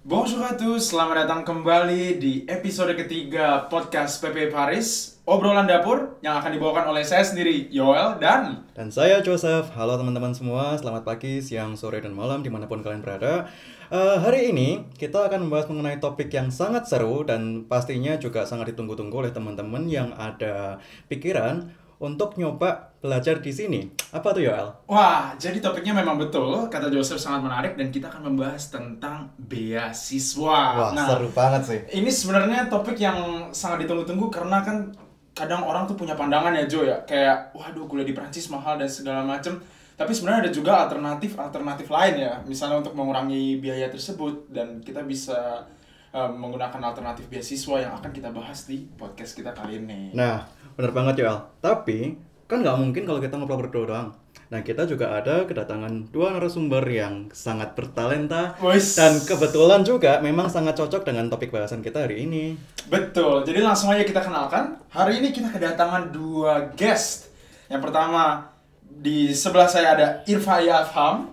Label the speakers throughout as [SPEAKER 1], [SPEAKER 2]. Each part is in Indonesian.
[SPEAKER 1] Bonjour à tous, selamat datang kembali di episode ketiga podcast PP Paris Obrolan dapur yang akan dibawakan oleh saya sendiri, Yoel dan
[SPEAKER 2] Dan saya Joseph, halo teman-teman semua, selamat pagi, siang, sore, dan malam di mana pun kalian berada. Eh, Hari ini kita akan membahas mengenai topik yang sangat seru dan pastinya juga sangat ditunggu-tunggu oleh teman-teman yang ada pikiran untuk nyoba belajar di sini Apa tuh Yoel?
[SPEAKER 1] Wah, jadi topiknya memang betul, kata Joseph sangat menarik dan kita akan membahas tentang beasiswa.
[SPEAKER 2] Wah, seru banget sih
[SPEAKER 1] Ini sebenarnya topik yang sangat ditunggu-tunggu karena kan kadang orang tuh punya pandangan ya Jo ya, kayak waduh kuliah di Prancis mahal dan segala macem. Tapi sebenarnya ada juga alternatif alternatif lain ya, misalnya untuk mengurangi biaya tersebut dan kita bisa eh, menggunakan alternatif beasiswa yang akan kita bahas di podcast kita kali ini.
[SPEAKER 2] Nah, bener banget Yoel Tapi, kan nggak mungkin kalau kita ngobrol berdua doang Nah, kita juga ada kedatangan dua narasumber yang sangat bertalenta
[SPEAKER 1] Wis.
[SPEAKER 2] Dan kebetulan juga memang sangat cocok dengan topik bahasan kita hari ini
[SPEAKER 1] Betul, jadi langsung aja kita kenalkan. Hari ini kita kedatangan dua guest. Yang pertama di sebelah saya ada Irfaya Afham.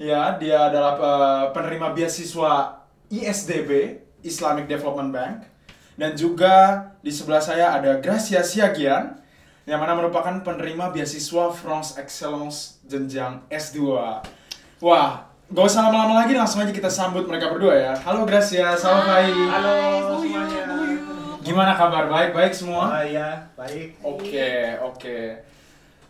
[SPEAKER 1] Ya, dia adalah eh, penerima beasiswa ISDB Islamic Development Bank. Dan juga di sebelah saya ada Gracia Siagian yang mana merupakan penerima beasiswa France Excellence jenjang S2. Wah, gak usah lama-lama lagi langsung aja kita sambut mereka berdua ya. Halo Gracia, selamat pagi.
[SPEAKER 3] Halo semuanya.
[SPEAKER 1] Gimana kabar? Baik-baik semua?
[SPEAKER 3] Oh iya, baik.
[SPEAKER 1] Oke, oke.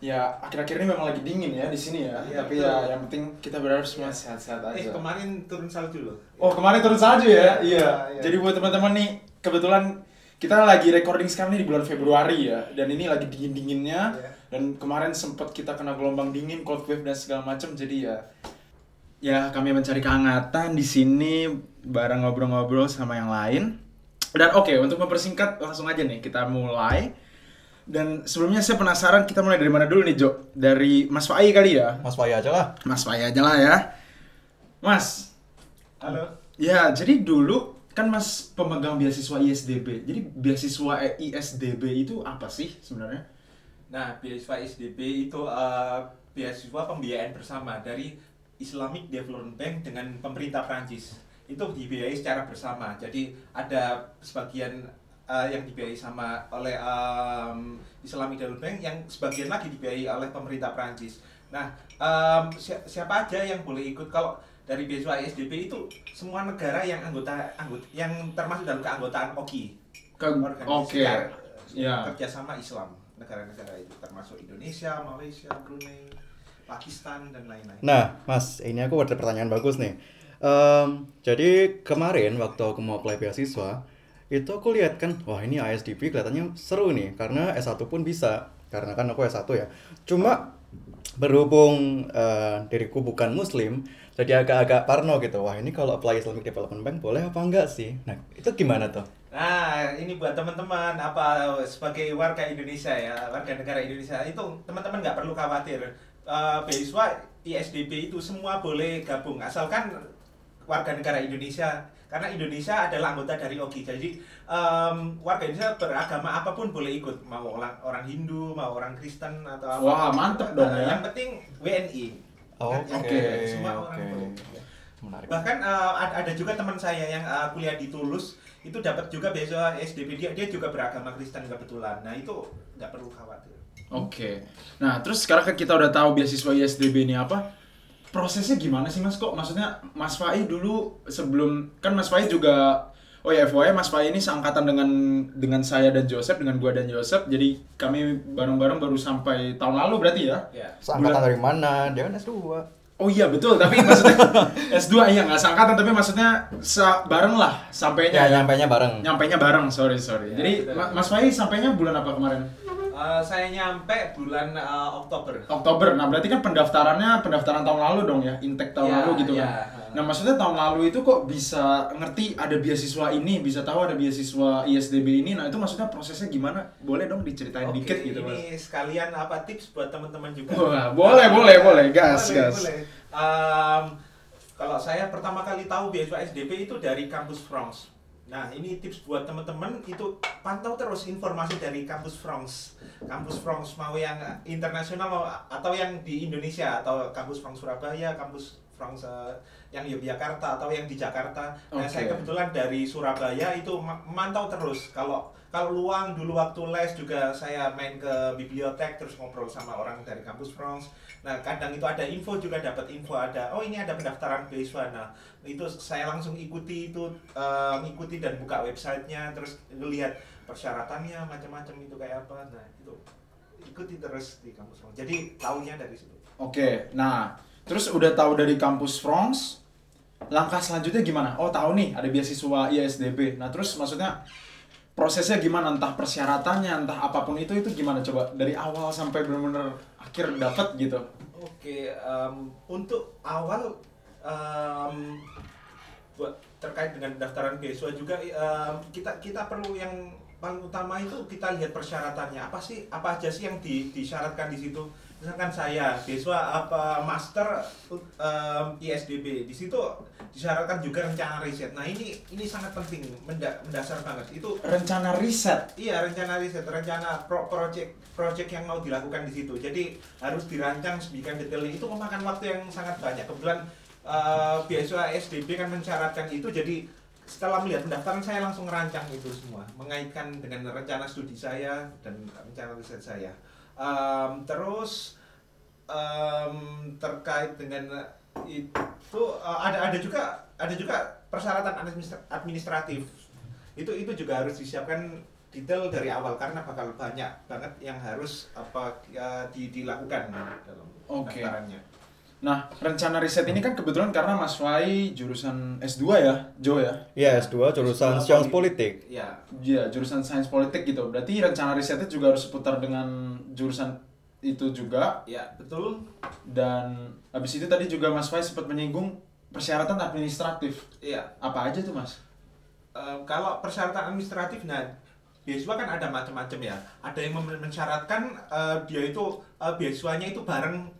[SPEAKER 1] Ya, akhir-akhir ini memang lagi dingin ya di sini ya.
[SPEAKER 3] Iya,
[SPEAKER 1] Tapi
[SPEAKER 3] betul.
[SPEAKER 1] ya yang penting kita berharap semua sehat-sehat
[SPEAKER 3] Eh
[SPEAKER 1] aja.
[SPEAKER 3] kemarin turun salju loh.
[SPEAKER 1] Oh, kemarin turun salju ya? Iya.
[SPEAKER 3] Iya, iya.
[SPEAKER 1] Jadi buat teman-teman nih, kebetulan kita lagi recording sekarang nih di bulan Februari ya. Dan ini lagi dingin-dinginnya.
[SPEAKER 3] Iya.
[SPEAKER 1] Dan kemarin sempat kita kena gelombang dingin, cold wave dan segala macam. Jadi ya ya kami mencari kehangatan di sini bareng ngobrol-ngobrol sama yang lain. Dan oke, untuk mempersingkat langsung aja nih kita mulai. Dan sebelumnya saya penasaran kita mulai dari mana dulu nih Jo? Dari Mas Fai kali ya?
[SPEAKER 2] Mas Faya aja lah
[SPEAKER 1] Mas Fai aja lah ya. Mas,
[SPEAKER 3] Halo.
[SPEAKER 1] ya jadi dulu kan Mas pemegang beasiswa ISDB. Jadi beasiswa ISDB itu apa sih sebenarnya?
[SPEAKER 3] Nah, beasiswa ISDB itu eh, beasiswa pembiayaan bersama dari Islamic Development Bank dengan pemerintah Prancis. Itu dibiayai secara bersama. Jadi ada sebagian eh, yang dibiayai sama oleh em, Islamic Development Bank yang sebagian lagi dibiayai oleh pemerintah Prancis. Nah, em, si- siapa aja yang boleh ikut kalau dari beasiswa ISDB itu semua negara yang anggota anggota yang termasuk dalam keanggotaan OKI.
[SPEAKER 1] Ke-
[SPEAKER 3] organisasi
[SPEAKER 1] Oke.
[SPEAKER 3] kar-
[SPEAKER 1] Ya.
[SPEAKER 3] kerjasama Islam negara-negara itu termasuk Indonesia, Malaysia, Brunei, Pakistan dan lain-lain.
[SPEAKER 2] Nah, Mas, ini aku ada pertanyaan bagus nih. Em, jadi kemarin waktu aku mau apply beasiswa, itu aku lihat kan, wah ini ISDB kelihatannya seru nih, karena S1 pun bisa, karena kan aku S1 ya. Cuma berhubung eh, diriku bukan Muslim, jadi agak-agak parno gitu. Wah ini kalau apply Islamic Development Bank boleh apa enggak sih? Nah itu gimana tuh?
[SPEAKER 3] Nah, ini buat teman-teman apa sebagai warga Indonesia ya, warga negara Indonesia itu teman-teman nggak perlu khawatir. Eh, beasiswa ISDB itu semua boleh gabung asalkan warga negara Indonesia karena Indonesia adalah anggota dari OGI. Jadi em, warga Indonesia beragama apa pun boleh ikut, mau orang orang Hindu, mau orang Kristen atau apa.
[SPEAKER 1] Wah, mantep dong ya.
[SPEAKER 3] Yang penting WNI.
[SPEAKER 2] Oke,
[SPEAKER 3] Oke, semua orang
[SPEAKER 2] oke.
[SPEAKER 3] boleh.
[SPEAKER 2] Menarik.
[SPEAKER 3] Bahkan ad- ada juga teman saya yang eh, kuliah di Tulus itu dapat juga beasiswa SDB dia dia juga beragama Kristen kebetulan. Nah itu nggak perlu khawatir.
[SPEAKER 1] Oke. Nah, terus sekarang kan kita udah tahu beasiswa ISDB ini apa. Prosesnya gimana sih Mas kok? Maksudnya Mas Fai dulu sebelum kan Mas Fai juga Oh ya FYI Mas Fai ini seangkatan dengan dengan saya dan Joseph dengan gua dan Joseph. Jadi kami bareng-bareng baru sampai tahun lalu berarti ya.
[SPEAKER 3] Ya.
[SPEAKER 2] Seangkatan dari mana? Dia kan S2.
[SPEAKER 1] Oh iya betul, tapi maksudnya S2 iya nggak seangkatan tapi maksudnya sa bareng lah sampainya.
[SPEAKER 2] Ya, nyampainya bareng.
[SPEAKER 1] Nyampainya bareng, sorry sorry.
[SPEAKER 3] Ya,
[SPEAKER 1] Jadi
[SPEAKER 3] betul.
[SPEAKER 1] Ma- Mas Fai sampainya bulan apa kemarin?
[SPEAKER 3] Eh, saya nyampe bulan eh, Oktober.
[SPEAKER 1] Oktober. Nah, berarti kan pendaftarannya pendaftaran tahun lalu dong ya, intake tahun
[SPEAKER 3] Ya,
[SPEAKER 1] lalu gitu
[SPEAKER 3] ya.
[SPEAKER 1] kan. Nah, maksudnya tahun lalu itu kok bisa ngerti ada beasiswa ini, bisa tahu ada beasiswa ISDB ini. Nah, itu maksudnya prosesnya gimana? Boleh dong diceritain
[SPEAKER 3] Oke,
[SPEAKER 1] dikit gitu, Mas.
[SPEAKER 3] ini sekalian apa tips buat teman-teman juga.
[SPEAKER 1] Wah, boleh, boleh, boleh. Gas,
[SPEAKER 3] Boleh,
[SPEAKER 1] gas.
[SPEAKER 3] boleh. Em, kalau saya pertama kali tahu beasiswa SDP itu dari kampus France. Nah, ini tips buat teman-teman itu pantau terus informasi dari kampus France. Kampus France mau yang internasional atau yang di Indonesia atau kampus France Surabaya, kampus France eh, yang Yogyakarta atau yang di Jakarta. Nah,
[SPEAKER 1] Oke.
[SPEAKER 3] saya kebetulan dari Surabaya itu ma- memantau terus. Kalau kalau luang dulu waktu les juga saya main ke bibliotek terus ngobrol sama orang dari kampus France. Nah, kadang itu ada info juga dapat info ada oh ini ada pendaftaran beasiswa. Nah, itu saya langsung ikuti itu eh, ngikuti dan buka websitenya terus lihat persyaratannya macam-macam itu kayak apa. Nah, itu ikuti terus di kampus France. Jadi tahunya dari situ.
[SPEAKER 1] Oke, nah terus udah tahu dari kampus France, langkah selanjutnya gimana? Oh tahu nih ada beasiswa ISDB. Nah terus maksudnya prosesnya gimana? Entah persyaratannya, entah apa pun itu itu gimana coba dari awal sampai benar-benar akhir dapat gitu.
[SPEAKER 3] Oke, em, untuk awal em, buat terkait dengan pendaftaran beasiswa juga em, kita kita perlu yang paling utama itu kita lihat persyaratannya apa sih apa aja sih yang di, disyaratkan di situ misalkan saya beasiswa apa master em, ISDB di situ disyaratkan juga rencana riset nah ini ini sangat penting menda- mendasar banget itu
[SPEAKER 1] Rencana riset.
[SPEAKER 3] Iya rencana riset, rencana pro project project yang mau dilakukan di situ. Jadi harus dirancang sedemikian detailnya. Itu memakan waktu yang sangat banyak. Kebetulan eh, beasiswa SDB kan mensyaratkan itu. Jadi setelah melihat pendaftaran saya langsung merancang itu semua, mengaitkan dengan rencana studi saya dan rencana riset saya. Em, terus em, terkait dengan itu eh, ada ada juga ada juga persyaratan administra- administratif itu itu juga harus disiapkan detail dari awal karena bakal banyak banget yang harus apa ya, di, dilakukan dalam
[SPEAKER 1] Oke.
[SPEAKER 3] pendaftarannya.
[SPEAKER 1] Nah rencana riset ini kan kebetulan karena Mas Fai jurusan S2 ya, Jo ya.
[SPEAKER 2] Ya, S2 jurusan
[SPEAKER 3] S2
[SPEAKER 2] Science Politik.
[SPEAKER 3] Ya,
[SPEAKER 1] Iya, jurusan sains politik gitu. Berarti rencana risetnya juga harus seputar dengan jurusan itu juga.
[SPEAKER 3] ya betul.
[SPEAKER 1] Dan habis itu tadi juga Mas Fai sempat menyinggung persyaratan administratif.
[SPEAKER 3] Ya,
[SPEAKER 1] Apa aja tuh Mas?
[SPEAKER 3] eh, kalau persyaratan administratif, nah beasiswa kan ada macam-macam ya. Ada yang mensyaratkan eh, dia itu eh, beasiswanya itu bareng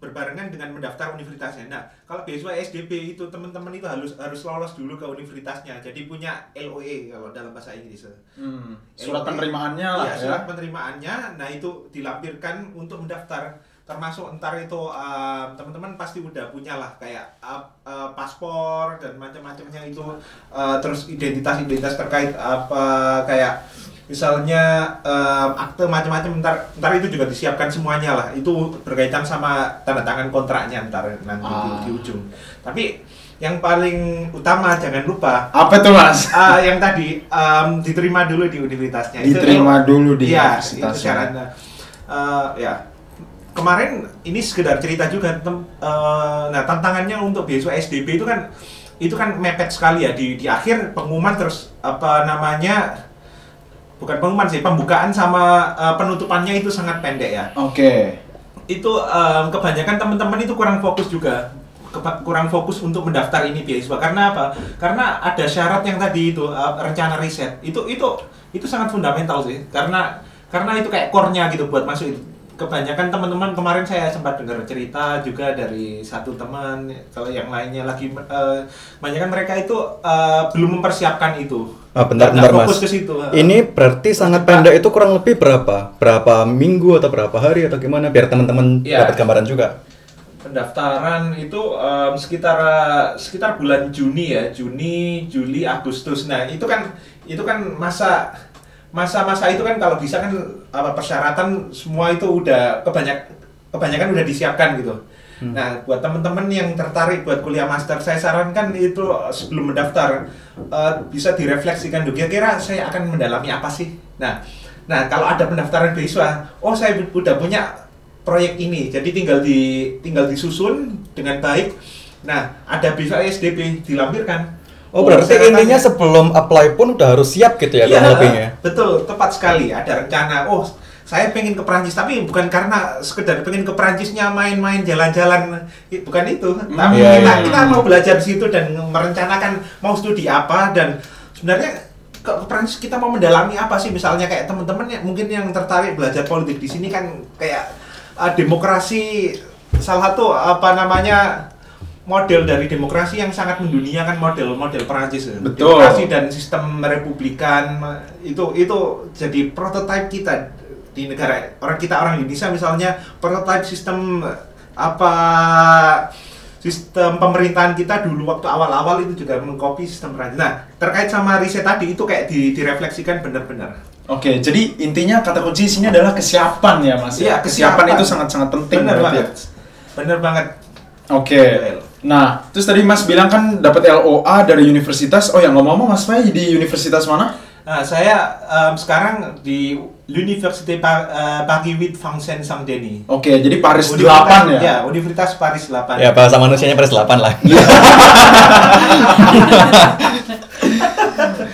[SPEAKER 3] berbarengan dengan mendaftar universitasnya. Nah, kalau beasiswa SDB itu teman-teman itu harus harus lolos dulu ke universitasnya. Jadi punya LOE kalau dalam bahasa Inggris.
[SPEAKER 1] Hmm, surat
[SPEAKER 3] LOE.
[SPEAKER 1] penerimaannya lah
[SPEAKER 3] Iya,
[SPEAKER 1] ya.
[SPEAKER 3] surat penerimaannya. Nah, itu dilampirkan untuk mendaftar. Termasuk entar itu um, teman-teman pasti udah punya lah kayak uh, uh, paspor dan macam-macamnya itu uh, terus identitas-identitas terkait apa kayak misalnya um, akte macam-macam ntar ntar itu juga disiapkan semuanya lah itu berkaitan sama tanda tangan kontraknya ntar nanti di,
[SPEAKER 1] Ah.
[SPEAKER 3] di ujung tapi yang paling utama jangan lupa
[SPEAKER 1] Apa tuh Mas?
[SPEAKER 3] Ah, yang tadi em, diterima dulu di universitasnya. Itu-
[SPEAKER 1] Diterima dulu di
[SPEAKER 3] Iya,
[SPEAKER 1] universitasnya.
[SPEAKER 3] itu syaratnya. Eh, ya. Kemarin ini sekedar cerita juga. tem- eh, nah, tantangannya untuk beasiswa SDB itu kan itu kan mepet sekali ya di di akhir pengumuman terus apa namanya bukan pengumuman sih pembukaan sama eh, penutupannya itu sangat pendek ya.
[SPEAKER 1] Oke.
[SPEAKER 3] itu em, kebanyakan teman-teman itu kurang fokus juga. Kurang fokus untuk mendaftar ini beasiswa. Karena apa? Karena ada syarat yang tadi itu eh, rencana riset. Itu itu itu sangat fundamental sih. Karena karena itu kayak core-nya gitu buat masuk. itu kebanyakan teman-teman kemarin saya sempat dengar cerita juga dari satu teman kalau yang lainnya lagi eh, kebanyakan mereka itu eh, belum mempersiapkan itu
[SPEAKER 2] Ah, bentar, bentar,
[SPEAKER 3] fokus
[SPEAKER 2] Mas.
[SPEAKER 3] ke situ
[SPEAKER 2] Ini berarti sangat pendek itu kurang lebih berapa? Berapa minggu atau berapa hari atau gimana? Biar teman-teman
[SPEAKER 3] Iya.
[SPEAKER 2] dapat gambaran juga.
[SPEAKER 3] pendaftaran itu em, sekitar sekitar bulan Juni ya Juni Juli Agustus nah itu kan itu kan masa masa-masa itu kan kalau bisa kan apa persyaratan semua itu udah kebanyak kebanyakan udah disiapkan gitu nah buat teman-teman yang tertarik buat kuliah master saya sarankan itu sebelum mendaftar eh, bisa direfleksikan dulu kira-kira saya akan mendalami apa sih nah nah kalau ada pendaftaran beasiswa oh saya udah punya proyek ini. Jadi tinggal di tinggal disusun dengan baik. Nah, ada bisa SDP dilampirkan.
[SPEAKER 2] Oh, berarti intinya sebelum apply pun udah harus siap gitu ya
[SPEAKER 3] Iya,
[SPEAKER 2] kurang lebihnya.
[SPEAKER 3] betul, tepat sekali. Ada rencana. Oh, saya pengen ke Perancis, tapi bukan karena sekedar pengen ke Perancisnya main-main jalan-jalan, bukan itu. Tapi
[SPEAKER 2] iya,
[SPEAKER 3] kita,
[SPEAKER 2] iya.
[SPEAKER 3] kita mau belajar di situ dan merencanakan mau studi apa dan sebenarnya ke ke Perancis kita mau mendalami apa sih? Misalnya kayak teman-teman yang mungkin yang tertarik belajar politik di sini kan kayak uh, demokrasi salah satu apa namanya model dari demokrasi yang sangat mendunia kan model-model Perancis ya.
[SPEAKER 1] Betul.
[SPEAKER 3] Demokrasi dan sistem republikan itu itu jadi prototipe kita di negara orang kita orang Indonesia misalnya prototipe sistem apa sistem pemerintahan kita dulu waktu awal-awal itu juga mengcopy sistem Perancis. Nah, terkait sama riset tadi itu kayak di, direfleksikan benar-benar.
[SPEAKER 1] Oke, jadi intinya kata kunci sini adalah kesiapan ya Mas.
[SPEAKER 3] Iya,
[SPEAKER 1] kesiapan,
[SPEAKER 3] kesiapan.
[SPEAKER 1] itu sangat-sangat penting
[SPEAKER 3] Benar
[SPEAKER 1] ya.
[SPEAKER 3] banget. Benar banget.
[SPEAKER 1] Oke. Nah, terus tadi Mas bilang kan dapat LOA dari universitas. Oh ya ngomong-ngomong Mas Fai di universitas mana?
[SPEAKER 3] Nah, saya em, sekarang di Université Pa- eh, Paris 8 Vincennes Saint Denis.
[SPEAKER 1] Oke, jadi Paris 8
[SPEAKER 3] Universitas-
[SPEAKER 1] ya.
[SPEAKER 3] Ya, Universitas Paris 8.
[SPEAKER 2] Ya bahasa manusianya Paris 8 lah.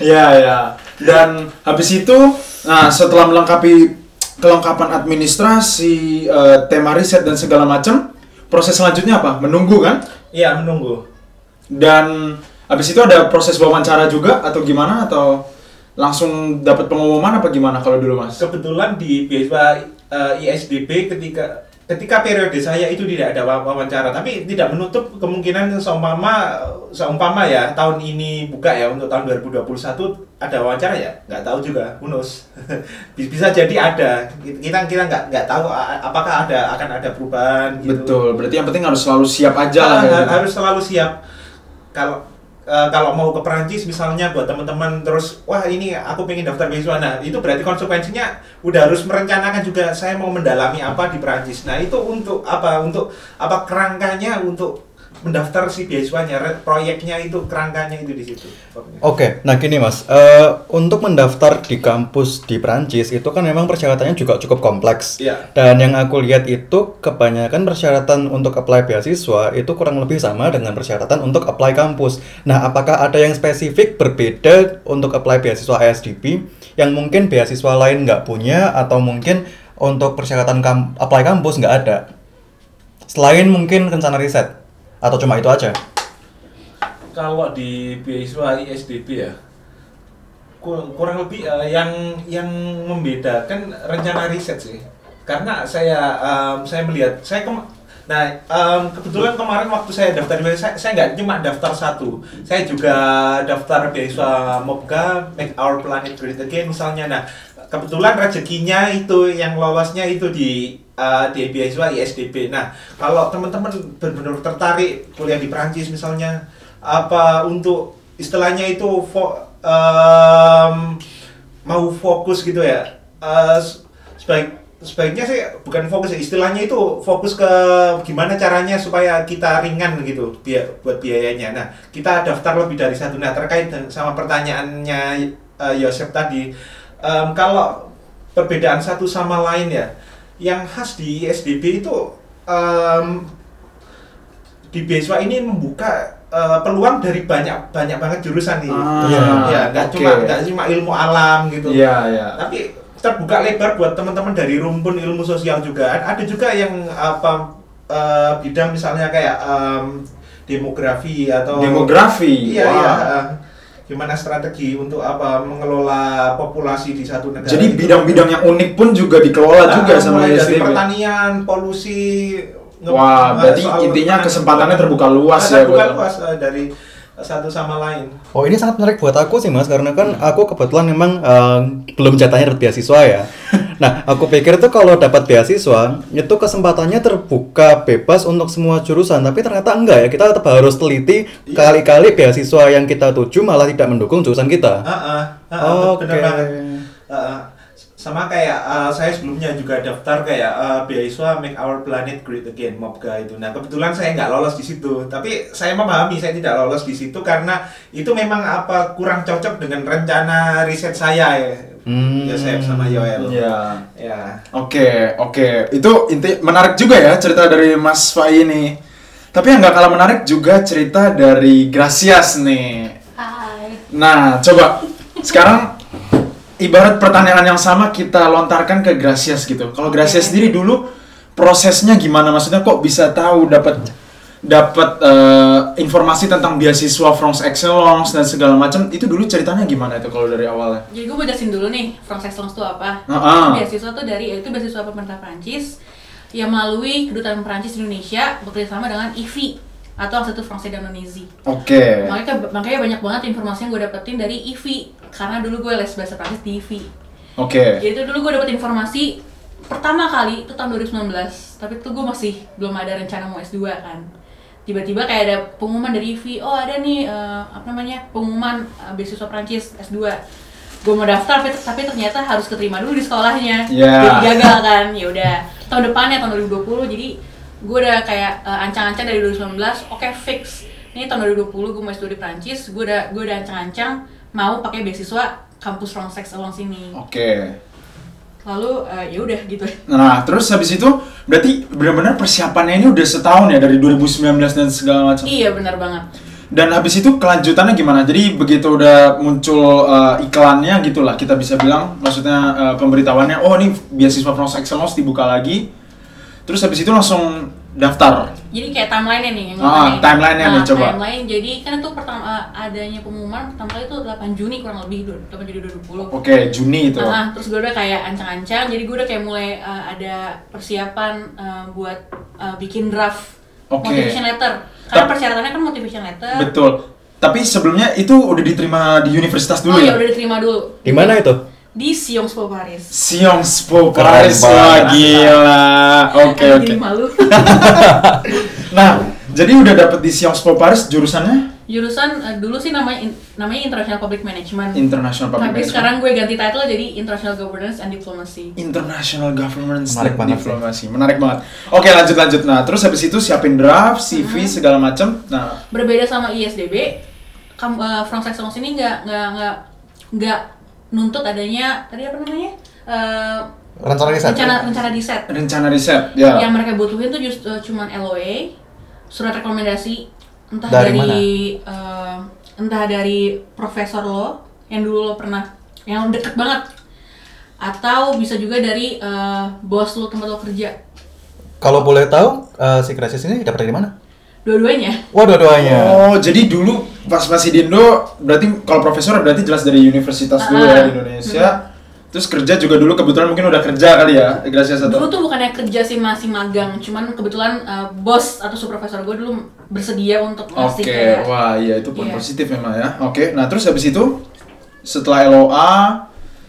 [SPEAKER 1] Iya, ya. Dan habis itu nah setelah melengkapi kelengkapan administrasi, eh, tema riset dan segala macam, proses selanjutnya apa? Menunggu kan?
[SPEAKER 3] Iya, menunggu.
[SPEAKER 1] Dan habis itu ada proses wawancara juga atau gimana atau langsung dapat pengumuman apa gimana kalau dulu Mas?
[SPEAKER 3] Kebetulan di beasiswa eh, ISDB ketika ketika periode saya itu tidak ada wa- wawancara, tapi tidak menutup kemungkinan seumpama seumpama ya tahun ini buka ya untuk tahun 2021 ada wawancara ya, nggak tahu juga, knows. Bisa jadi ada. Kita kita nggak nggak tahu apakah ada akan ada perubahan gitu.
[SPEAKER 1] Betul, berarti yang penting harus selalu siap aja lah
[SPEAKER 3] Ah,
[SPEAKER 1] kayak
[SPEAKER 3] ha-
[SPEAKER 1] gitu.
[SPEAKER 3] harus selalu siap. Kalau eh, kalau mau ke Perancis misalnya buat teman-teman terus wah ini aku pengen daftar beasiswa. Nah, itu berarti konsekuensinya udah harus merencanakan juga saya mau mendalami apa di Perancis. Nah, itu untuk apa? Untuk apa kerangkanya untuk mendaftar si beasiswanya, proyeknya itu kerangkanya itu di situ.
[SPEAKER 2] Oke, nah gini mas, Eh, untuk mendaftar di kampus di Prancis itu kan memang persyaratannya juga cukup kompleks.
[SPEAKER 3] Iya.
[SPEAKER 2] Dan yang aku lihat itu kebanyakan persyaratan untuk apply beasiswa itu kurang lebih sama dengan persyaratan untuk apply kampus. Nah, apakah ada yang spesifik berbeda untuk apply beasiswa ISDB yang mungkin beasiswa lain nggak punya atau mungkin untuk persyaratan kam- apply kampus nggak ada? Selain mungkin rencana riset atau cuma itu aja?
[SPEAKER 3] Kalau di beasiswa ISDB ya ku- kurang lebih eh, yang yang membedakan rencana riset sih. Karena saya em, saya melihat saya kem- nah em, kebetulan kemarin waktu saya daftar saya saya nggak cuma daftar satu, saya juga daftar beasiswa MOPGA Make Our Planet Great Again misalnya. Nah kebetulan rezekinya itu yang lolosnya itu di eh, di beasiswa ISDB. Nah kalau teman-teman benar-benar tertarik kuliah di Prancis misalnya apa untuk istilahnya itu fo- em, mau fokus gitu ya? S- sebaik sebaiknya sih bukan fokus ya istilahnya itu fokus ke gimana caranya supaya kita ringan gitu biar buat biayanya. Nah kita daftar lebih dari satu. Nah terkait sama pertanyaannya eh, Yosef tadi em, kalau perbedaan satu sama lain ya yang khas di ISDB itu em, di beasiswa ini membuka eh, peluang dari banyak banyak banget jurusan nih.
[SPEAKER 1] Ah,
[SPEAKER 2] Iya.
[SPEAKER 3] ya, nggak
[SPEAKER 1] oke.
[SPEAKER 3] cuma nggak cuma ilmu alam gitu.
[SPEAKER 1] Iya, iya.
[SPEAKER 3] Tapi terbuka lebar buat teman-teman dari rumpun ilmu sosial juga. Ada juga yang apa eh, bidang misalnya kayak em, demografi atau
[SPEAKER 1] Demografi.
[SPEAKER 3] Iya, iya. eh, Gimana strategi untuk apa mengelola populasi di satu negara.
[SPEAKER 1] Jadi bidang-bidang yang unik pun juga dikelola
[SPEAKER 3] Ah,
[SPEAKER 1] juga sama
[SPEAKER 3] dari pertanian, polusi.
[SPEAKER 1] Wah, berarti intinya kesempatannya terbuka luas ya,
[SPEAKER 3] Terbuka luas eh, dari satu sama lain.
[SPEAKER 2] Oh ini sangat menarik buat aku sih mas karena kan aku kebetulan memang eh, belum jatahnya dapat beasiswa ya. Nah aku pikir tuh kalau dapat beasiswa itu kesempatannya terbuka bebas untuk semua jurusan tapi ternyata enggak ya kita tetap harus teliti
[SPEAKER 3] Iya.
[SPEAKER 2] kali-kali beasiswa yang kita tuju malah tidak mendukung jurusan kita.
[SPEAKER 3] Ah, ah, ah,
[SPEAKER 2] Oke.
[SPEAKER 3] Ah, ah. sama kayak ah, saya sebelumnya juga daftar kayak ah, beasiswa Make Our Planet Great Again MOPGA itu. Nah kebetulan saya nggak lolos di situ, tapi saya memahami saya tidak lolos di situ karena itu memang apa kurang cocok dengan rencana riset saya ya,
[SPEAKER 2] Hmm.
[SPEAKER 3] Yosef sama Yoel.
[SPEAKER 1] Iya.
[SPEAKER 3] Ya.
[SPEAKER 1] Oke, oke. Itu inti menarik juga ya cerita dari Mas Fai ini. Tapi yang nggak kalah menarik juga cerita dari Gracias nih.
[SPEAKER 4] Hai.
[SPEAKER 1] Nah, coba sekarang ibarat pertanyaan yang sama kita lontarkan ke Gracias gitu. Kalau Gracias
[SPEAKER 4] Oke.
[SPEAKER 1] sendiri dulu prosesnya gimana? Maksudnya kok bisa tahu dapat dapat eh, informasi tentang beasiswa France Excellence dan segala macam itu dulu ceritanya gimana itu kalau dari awalnya?
[SPEAKER 4] Jadi gue mau jelasin dulu nih, France Excellence itu apa?
[SPEAKER 1] Ah, ah.
[SPEAKER 4] Beasiswa tuh dari, itu beasiswa pemerintah Prancis yang melalui kedutaan Prancis di Indonesia bekerjasama dengan IFI atau Institut Français d'Indonésie.
[SPEAKER 1] Oke.
[SPEAKER 4] Makanya, makanya banyak banget informasi yang gue dapetin dari IFI karena dulu gue les bahasa Prancis di IFI.
[SPEAKER 1] Oke.
[SPEAKER 4] Jadi itu dulu gue dapet informasi pertama kali itu tahun 2019, tapi itu gue masih belum ada rencana mau S2 kan. Tiba-tiba kayak ada pengumuman dari IVI oh ada nih eh, apa namanya pengumuman eh, beasiswa Prancis S2 gue mau daftar tapi, tapi ternyata harus keterima dulu di sekolahnya.
[SPEAKER 1] Ya.
[SPEAKER 4] jadi gagal kan? Ya udah. Tahun depannya tahun 2020 jadi gue udah kayak eh, ancang-ancang dari 2019 oke fix. Ini tahun 2020 gue mau studi di Prancis gue udah gue udah ancang-ancang mau pakai beasiswa kampus Frontex along sini.
[SPEAKER 1] Oke.
[SPEAKER 4] Lalu eh, ya udah gitu
[SPEAKER 1] Nah, terus habis itu berarti benar-benar persiapannya ini udah setahun ya dari 2019 dan segala macam.
[SPEAKER 4] iya benar banget
[SPEAKER 1] Dan habis itu kelanjutannya gimana? Jadi begitu udah muncul uh, iklannya gitulah kita bisa bilang, maksudnya uh, pemberitahuannya, oh ini beasiswa France Excellence dibuka lagi. Terus habis itu langsung daftar.
[SPEAKER 4] Jadi kayak timeline-nya nih yang
[SPEAKER 1] Ah,
[SPEAKER 4] ngomongin.
[SPEAKER 1] timeline-nya nih,
[SPEAKER 4] Nah,
[SPEAKER 1] coba.
[SPEAKER 4] Timeline, jadi kan itu pertama eh, adanya pengumuman pertama kali itu 8 Juni kurang lebih 8 Juni 2020.
[SPEAKER 1] Oke, Juni itu.
[SPEAKER 4] Nah, terus gue udah kayak ancang-ancang, jadi gue udah kayak mulai eh, ada persiapan eh, buat eh, bikin draft
[SPEAKER 1] Oke.
[SPEAKER 4] motivation letter. Karena
[SPEAKER 1] Tap-
[SPEAKER 4] persyaratannya kan motivation letter.
[SPEAKER 1] Betul. Tapi sebelumnya itu udah diterima di universitas
[SPEAKER 4] Oh
[SPEAKER 1] dulu
[SPEAKER 4] iya
[SPEAKER 1] ya?
[SPEAKER 4] udah diterima dulu.
[SPEAKER 2] Di mana itu?
[SPEAKER 4] Di Sciences Po Paris.
[SPEAKER 1] Sciences Po
[SPEAKER 2] Keren
[SPEAKER 1] Paris, wah gila. Oke, oke.
[SPEAKER 4] jadi malu.
[SPEAKER 1] Nah, jadi udah dapet di Sciences Po Paris jurusannya
[SPEAKER 4] Jurusan eh, dulu sih namanya namanya International Public Management.
[SPEAKER 1] International Public
[SPEAKER 4] Tapi
[SPEAKER 1] Management.
[SPEAKER 4] sekarang gue ganti title jadi International Governance and Diplomacy.
[SPEAKER 1] International Governance
[SPEAKER 2] Menarik
[SPEAKER 1] and
[SPEAKER 2] banget sih.
[SPEAKER 1] Diplomacy. Menarik banget. Oke, lanjut lanjut. Nah, terus habis itu siapin draft, CV segala macam. Nah,
[SPEAKER 4] berbeda sama ISDB, kam, uh, Frank Excellence ini nggak nggak nggak nggak nuntut adanya tadi apa namanya Eh,
[SPEAKER 2] Rencana riset.
[SPEAKER 4] rencana rencana di set.
[SPEAKER 1] rencana riset ya.
[SPEAKER 4] Yang mereka butuhin tuh just uh, cuman LOA, surat rekomendasi entah
[SPEAKER 2] Dari
[SPEAKER 4] dari, uh, entah dari profesor lo yang dulu lo pernah yang deket banget atau bisa juga dari uh, bos lo tempat lo kerja
[SPEAKER 2] Kalau boleh tahu, eh, si krisis ini dapat dari mana?
[SPEAKER 4] Dua-duanya
[SPEAKER 2] Wah, dua-duanya.
[SPEAKER 1] Oh, jadi dulu pas masih di Indo, berarti kalau profesor berarti jelas dari universitas dulu ya
[SPEAKER 4] Ah.
[SPEAKER 1] di Indonesia. Terus kerja juga dulu kebetulan mungkin udah kerja kali ya, Gracia satu.
[SPEAKER 4] Dulu tuh bukannya kerja sih masih magang, cuman kebetulan uh, bos atau supervisor gue dulu bersedia untuk
[SPEAKER 1] Oke,
[SPEAKER 4] ngasih kayak
[SPEAKER 1] wah iya itu pun
[SPEAKER 4] Iya.
[SPEAKER 1] positif memang ya. Oke, nah terus habis itu setelah LOA,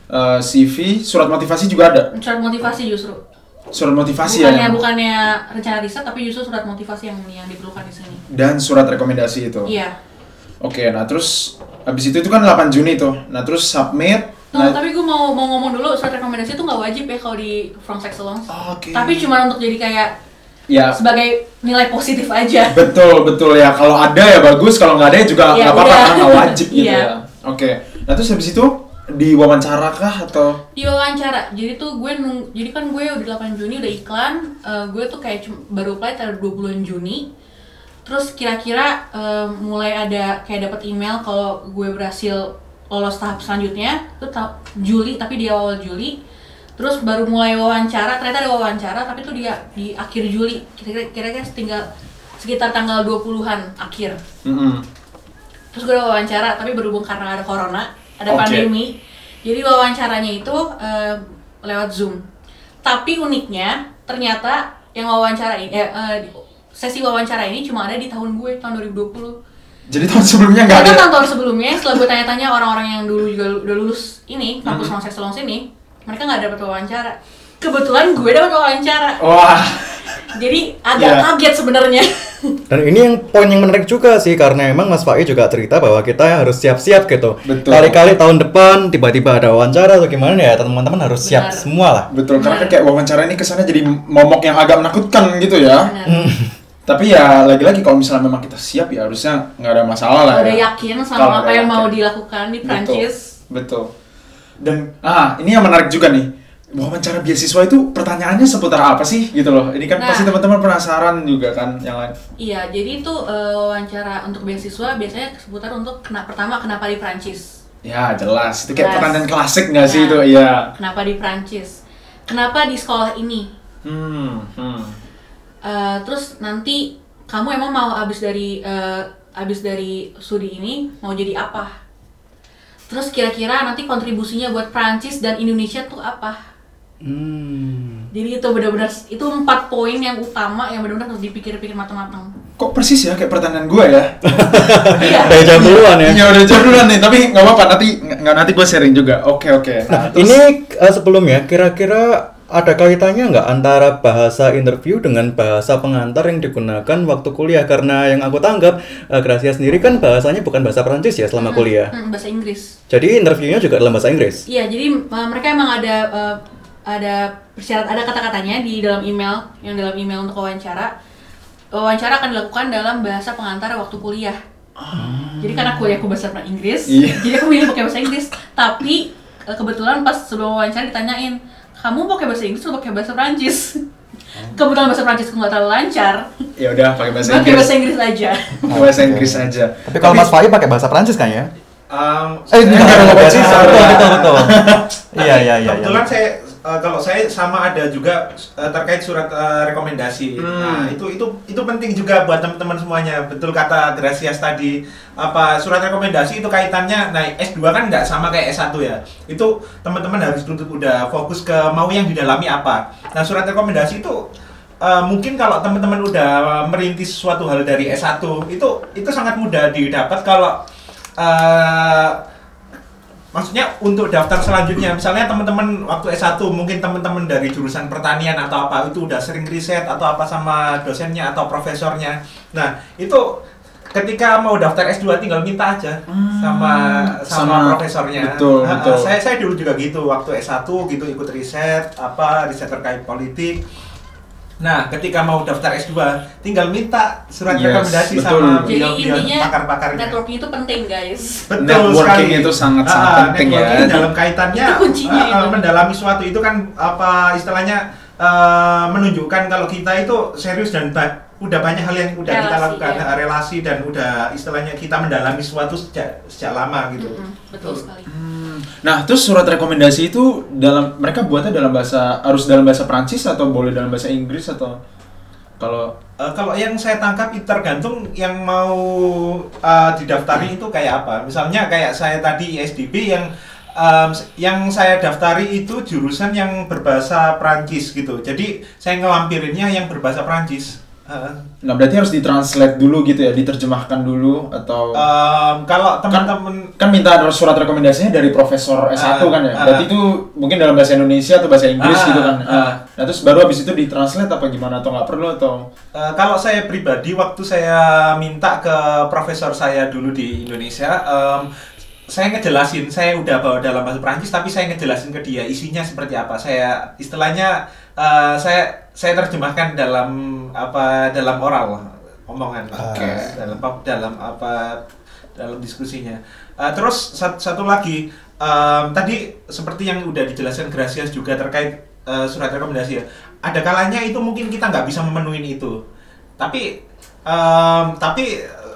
[SPEAKER 1] eh, CV, surat motivasi juga ada.
[SPEAKER 4] surat motivasi justru.
[SPEAKER 1] Surat motivasi
[SPEAKER 4] bukannya
[SPEAKER 1] ya.
[SPEAKER 4] bukannya rencana riset tapi justru surat motivasi yang yang diperlukan di sini.
[SPEAKER 1] Dan surat rekomendasi itu.
[SPEAKER 4] Iya.
[SPEAKER 1] Oke, nah terus habis itu itu kan 8 Juni tuh. Nah terus submit.
[SPEAKER 4] Tuh,
[SPEAKER 1] Nah,
[SPEAKER 4] tapi gue mau mau ngomong dulu surat rekomendasi itu nggak wajib ya kalau di From Excellence.
[SPEAKER 1] Oke.
[SPEAKER 4] Tapi cuma untuk jadi kayak
[SPEAKER 1] ya
[SPEAKER 4] sebagai nilai positif aja.
[SPEAKER 1] betul betul ya. Kalau ada ya bagus, kalau nggak ada ya juga
[SPEAKER 4] Ya
[SPEAKER 1] nggak apa-apa
[SPEAKER 4] udah.
[SPEAKER 1] karena wajib gitu
[SPEAKER 4] Iya.
[SPEAKER 1] ya. Oke. Nah terus habis itu diwawancara kah atau?
[SPEAKER 4] Di wawancara, jadi tuh gue nung, jadi kan gue udah 8 Juni udah iklan, eh, gue tuh kayak baru apply tanggal 20 Juni. Terus kira-kira eh, mulai ada kayak dapat email kalau gue berhasil lolos tahap selanjutnya, itu tahap Juli tapi di awal Juli. Terus baru mulai wawancara, ternyata ada wawancara tapi tuh dia di akhir Juli, kira-kira kira-kira tinggal sekitar tanggal 20-an akhir.
[SPEAKER 1] Mm-mm.
[SPEAKER 4] Terus gue ada wawancara, tapi berhubung karena ada corona, ada
[SPEAKER 1] Oke.
[SPEAKER 4] pandemi, jadi wawancaranya itu eh, lewat Zoom. Tapi uniknya, ternyata yang wawancara ini, eh, eh, sesi wawancara ini cuma ada di tahun gue, tahun 2020.
[SPEAKER 1] Jadi tahun sebelumnya nggak ada.
[SPEAKER 4] tahun-tahun sebelumnya, setelah gue tanya-tanya orang-orang yang dulu juga udah lulus ini, kampus mm Excellence ini, mereka nggak dapat wawancara. Kebetulan gue dapat wawancara,
[SPEAKER 1] Wah.
[SPEAKER 4] jadi agak
[SPEAKER 1] Ya.
[SPEAKER 4] kaget sebenarnya.
[SPEAKER 2] Dan ini yang poin yang menarik juga sih karena emang Mas Fai juga cerita bahwa kita harus siap-siap gitu.
[SPEAKER 1] Betul.
[SPEAKER 2] Kali-kali tahun depan tiba-tiba ada wawancara atau gimana ya teman-teman harus siap
[SPEAKER 4] Benar.
[SPEAKER 2] semua lah.
[SPEAKER 1] Betul, karena
[SPEAKER 4] Benar.
[SPEAKER 1] kayak wawancara ini kesannya jadi momok yang agak menakutkan gitu ya.
[SPEAKER 4] Benar.
[SPEAKER 1] Tapi ya lagi-lagi kalau misalnya memang kita siap ya harusnya nggak ada masalah lah
[SPEAKER 4] Udah
[SPEAKER 1] ya.
[SPEAKER 4] yakin
[SPEAKER 1] Kalau
[SPEAKER 4] sama apa
[SPEAKER 1] udah
[SPEAKER 4] yang mau
[SPEAKER 1] yakin.
[SPEAKER 4] dilakukan di Prancis.
[SPEAKER 1] Betul. Betul. Dan ah ini yang menarik juga nih. Wawancara beasiswa itu pertanyaannya seputar apa sih gitu loh. Ini kan
[SPEAKER 4] Nah.
[SPEAKER 1] pasti teman-teman penasaran juga kan yang lain.
[SPEAKER 4] Iya, jadi itu eh, wawancara untuk beasiswa biasanya seputar untuk kena, pertama kenapa di Prancis?
[SPEAKER 1] Ya jelas, itu kayak pertanyaan klasik nggak sih
[SPEAKER 4] Ya.
[SPEAKER 1] itu? Iya.
[SPEAKER 4] Kenapa di Prancis? Kenapa di sekolah ini?
[SPEAKER 1] Hmm, hmm.
[SPEAKER 4] Eh, terus nanti kamu emang mau abis dari eh, abis dari studi ini mau jadi apa? Terus kira-kira nanti kontribusinya buat Prancis dan Indonesia tuh apa?
[SPEAKER 2] Hmm.
[SPEAKER 4] Jadi itu benar-benar itu empat poin yang utama yang benar-benar harus dipikir-pikir matang-matang.
[SPEAKER 1] Kok persis ya kayak pertanyaan gue ya?
[SPEAKER 4] Iya.
[SPEAKER 2] Udah jam duluan ya.
[SPEAKER 1] Iya udah jam duluan nih, tapi nggak apa-apa nanti nggak nanti gue sharing juga. Oke oke.
[SPEAKER 2] Nah,
[SPEAKER 1] terus-
[SPEAKER 2] ini eh, sebelumnya kira-kira ada kaitannya nggak antara bahasa interview dengan bahasa pengantar yang digunakan waktu kuliah? Karena yang aku tanggap, eh, Gracia sendiri kan bahasanya bukan bahasa Perancis ya selama kuliah.
[SPEAKER 4] Hmm, bahasa Inggris.
[SPEAKER 2] Jadi interviewnya juga dalam bahasa Inggris.
[SPEAKER 4] Iya, jadi uh, mereka emang ada uh, ada persyarat ada kata-katanya di dalam email yang dalam email untuk wawancara. Wawancara akan dilakukan dalam bahasa pengantar waktu kuliah. Jadi karena kuliahku bahasa Inggris,
[SPEAKER 1] Iya.
[SPEAKER 4] jadi aku milih pakai bahasa Inggris. Tapi uh, kebetulan pas sebelum wawancara ditanyain, kamu pakai bahasa Inggris atau pakai bahasa Prancis? Kebetulan bahasa Prancisku nggak terlalu lancar,
[SPEAKER 1] Ya udah pakai bahasa
[SPEAKER 4] pakai
[SPEAKER 1] Inggris.
[SPEAKER 4] bahasa Inggris aja.
[SPEAKER 1] Pakai bahasa Inggris aja.
[SPEAKER 2] Tapi kalau Mas Fai pakai bahasa Prancis kan ya?
[SPEAKER 3] Um,
[SPEAKER 2] Eh, enggak, enggak, betul, betul. Iya, iya, iya.
[SPEAKER 3] Kebetulan
[SPEAKER 2] iya.
[SPEAKER 3] saya eh, kalau saya sama ada juga eh, terkait surat eh, rekomendasi.
[SPEAKER 1] Hmm.
[SPEAKER 3] Nah, itu itu itu penting juga buat teman-teman semuanya. Betul kata Gracias tadi. Apa surat rekomendasi itu kaitannya nah S2 kan nggak sama kayak S1 ya. Itu teman-teman harus udah fokus ke mau yang didalami apa. Nah, surat rekomendasi itu eh, mungkin kalau teman-teman udah merintis suatu hal dari S1 itu itu sangat mudah didapat kalau eh, maksudnya untuk daftar selanjutnya misalnya teman-teman waktu S1 mungkin teman-teman dari jurusan pertanian atau apa itu udah sering riset atau apa sama dosennya atau profesornya. Nah itu ketika mau daftar S2 tinggal minta aja sama, sama
[SPEAKER 1] sama-
[SPEAKER 3] profesornya.
[SPEAKER 1] betul,
[SPEAKER 3] ha,
[SPEAKER 1] betul.
[SPEAKER 3] saya saya dulu juga gitu waktu S1 gitu ikut riset apa riset terkait politik Nah, ketika mau daftar S2, tinggal minta surat
[SPEAKER 1] Yes,
[SPEAKER 3] rekomendasi
[SPEAKER 1] betul.
[SPEAKER 3] sama
[SPEAKER 4] Jadi
[SPEAKER 3] beliau-beliau
[SPEAKER 4] intinya
[SPEAKER 3] pakar-pakarnya.
[SPEAKER 4] networking itu penting guys.
[SPEAKER 3] Betul
[SPEAKER 1] Networking
[SPEAKER 3] sekali.
[SPEAKER 1] itu sangat-sangat
[SPEAKER 3] Ah,
[SPEAKER 1] penting ya.
[SPEAKER 3] networking dalam kaitannya
[SPEAKER 4] Itu kuncinya
[SPEAKER 3] ah,
[SPEAKER 4] itu.
[SPEAKER 3] mendalami suatu itu kan apa istilahnya eh, menunjukkan kalau kita itu serius dan udah banyak hal yang udah kita
[SPEAKER 4] Relasi,
[SPEAKER 3] lakukan
[SPEAKER 4] ya.
[SPEAKER 3] ah, relasi dan udah istilahnya kita mendalami suatu sejak sejak lama gitu.
[SPEAKER 4] Mm-mm, betul sekali.
[SPEAKER 1] Hmm. Nah, terus surat rekomendasi itu dalam mereka buatnya dalam bahasa harus dalam bahasa Prancis atau boleh dalam bahasa Inggris atau kalau
[SPEAKER 3] Eh, kalau yang saya tangkap itu tergantung yang mau eh, didaftari itu kayak apa. Misalnya kayak saya tadi ISDB yang em, yang saya daftari itu jurusan yang berbahasa Prancis gitu. Jadi saya ngelampirinnya yang berbahasa Prancis. Heeh.
[SPEAKER 1] Nah, berarti harus ditranslate dulu gitu ya, diterjemahkan dulu atau
[SPEAKER 3] Em, kalau teman-teman
[SPEAKER 1] kan minta surat rekomendasinya dari profesor S1
[SPEAKER 3] Ah,
[SPEAKER 1] kan ya. Berarti itu mungkin dalam bahasa Indonesia atau bahasa Inggris
[SPEAKER 3] Ah,
[SPEAKER 1] gitu kan.
[SPEAKER 3] Ah.
[SPEAKER 1] Nah, terus baru habis itu ditranslate apa gimana atau nggak perlu atau
[SPEAKER 3] Eh, kalau saya pribadi waktu saya minta ke profesor saya dulu di Indonesia, em, saya ngejelasin, saya udah bawa dalam bahasa Prancis, tapi saya ngejelasin ke dia isinya seperti apa. Saya istilahnya eh, saya saya terjemahkan dalam apa dalam oral omongan,
[SPEAKER 2] Oke.
[SPEAKER 3] dalam dalam apa dalam diskusinya. Eh, terus sat- satu lagi em, tadi seperti yang udah dijelaskan Gracias juga terkait eh, surat rekomendasi ya. Ada kalanya itu mungkin kita nggak bisa memenuhi itu. Tapi em, tapi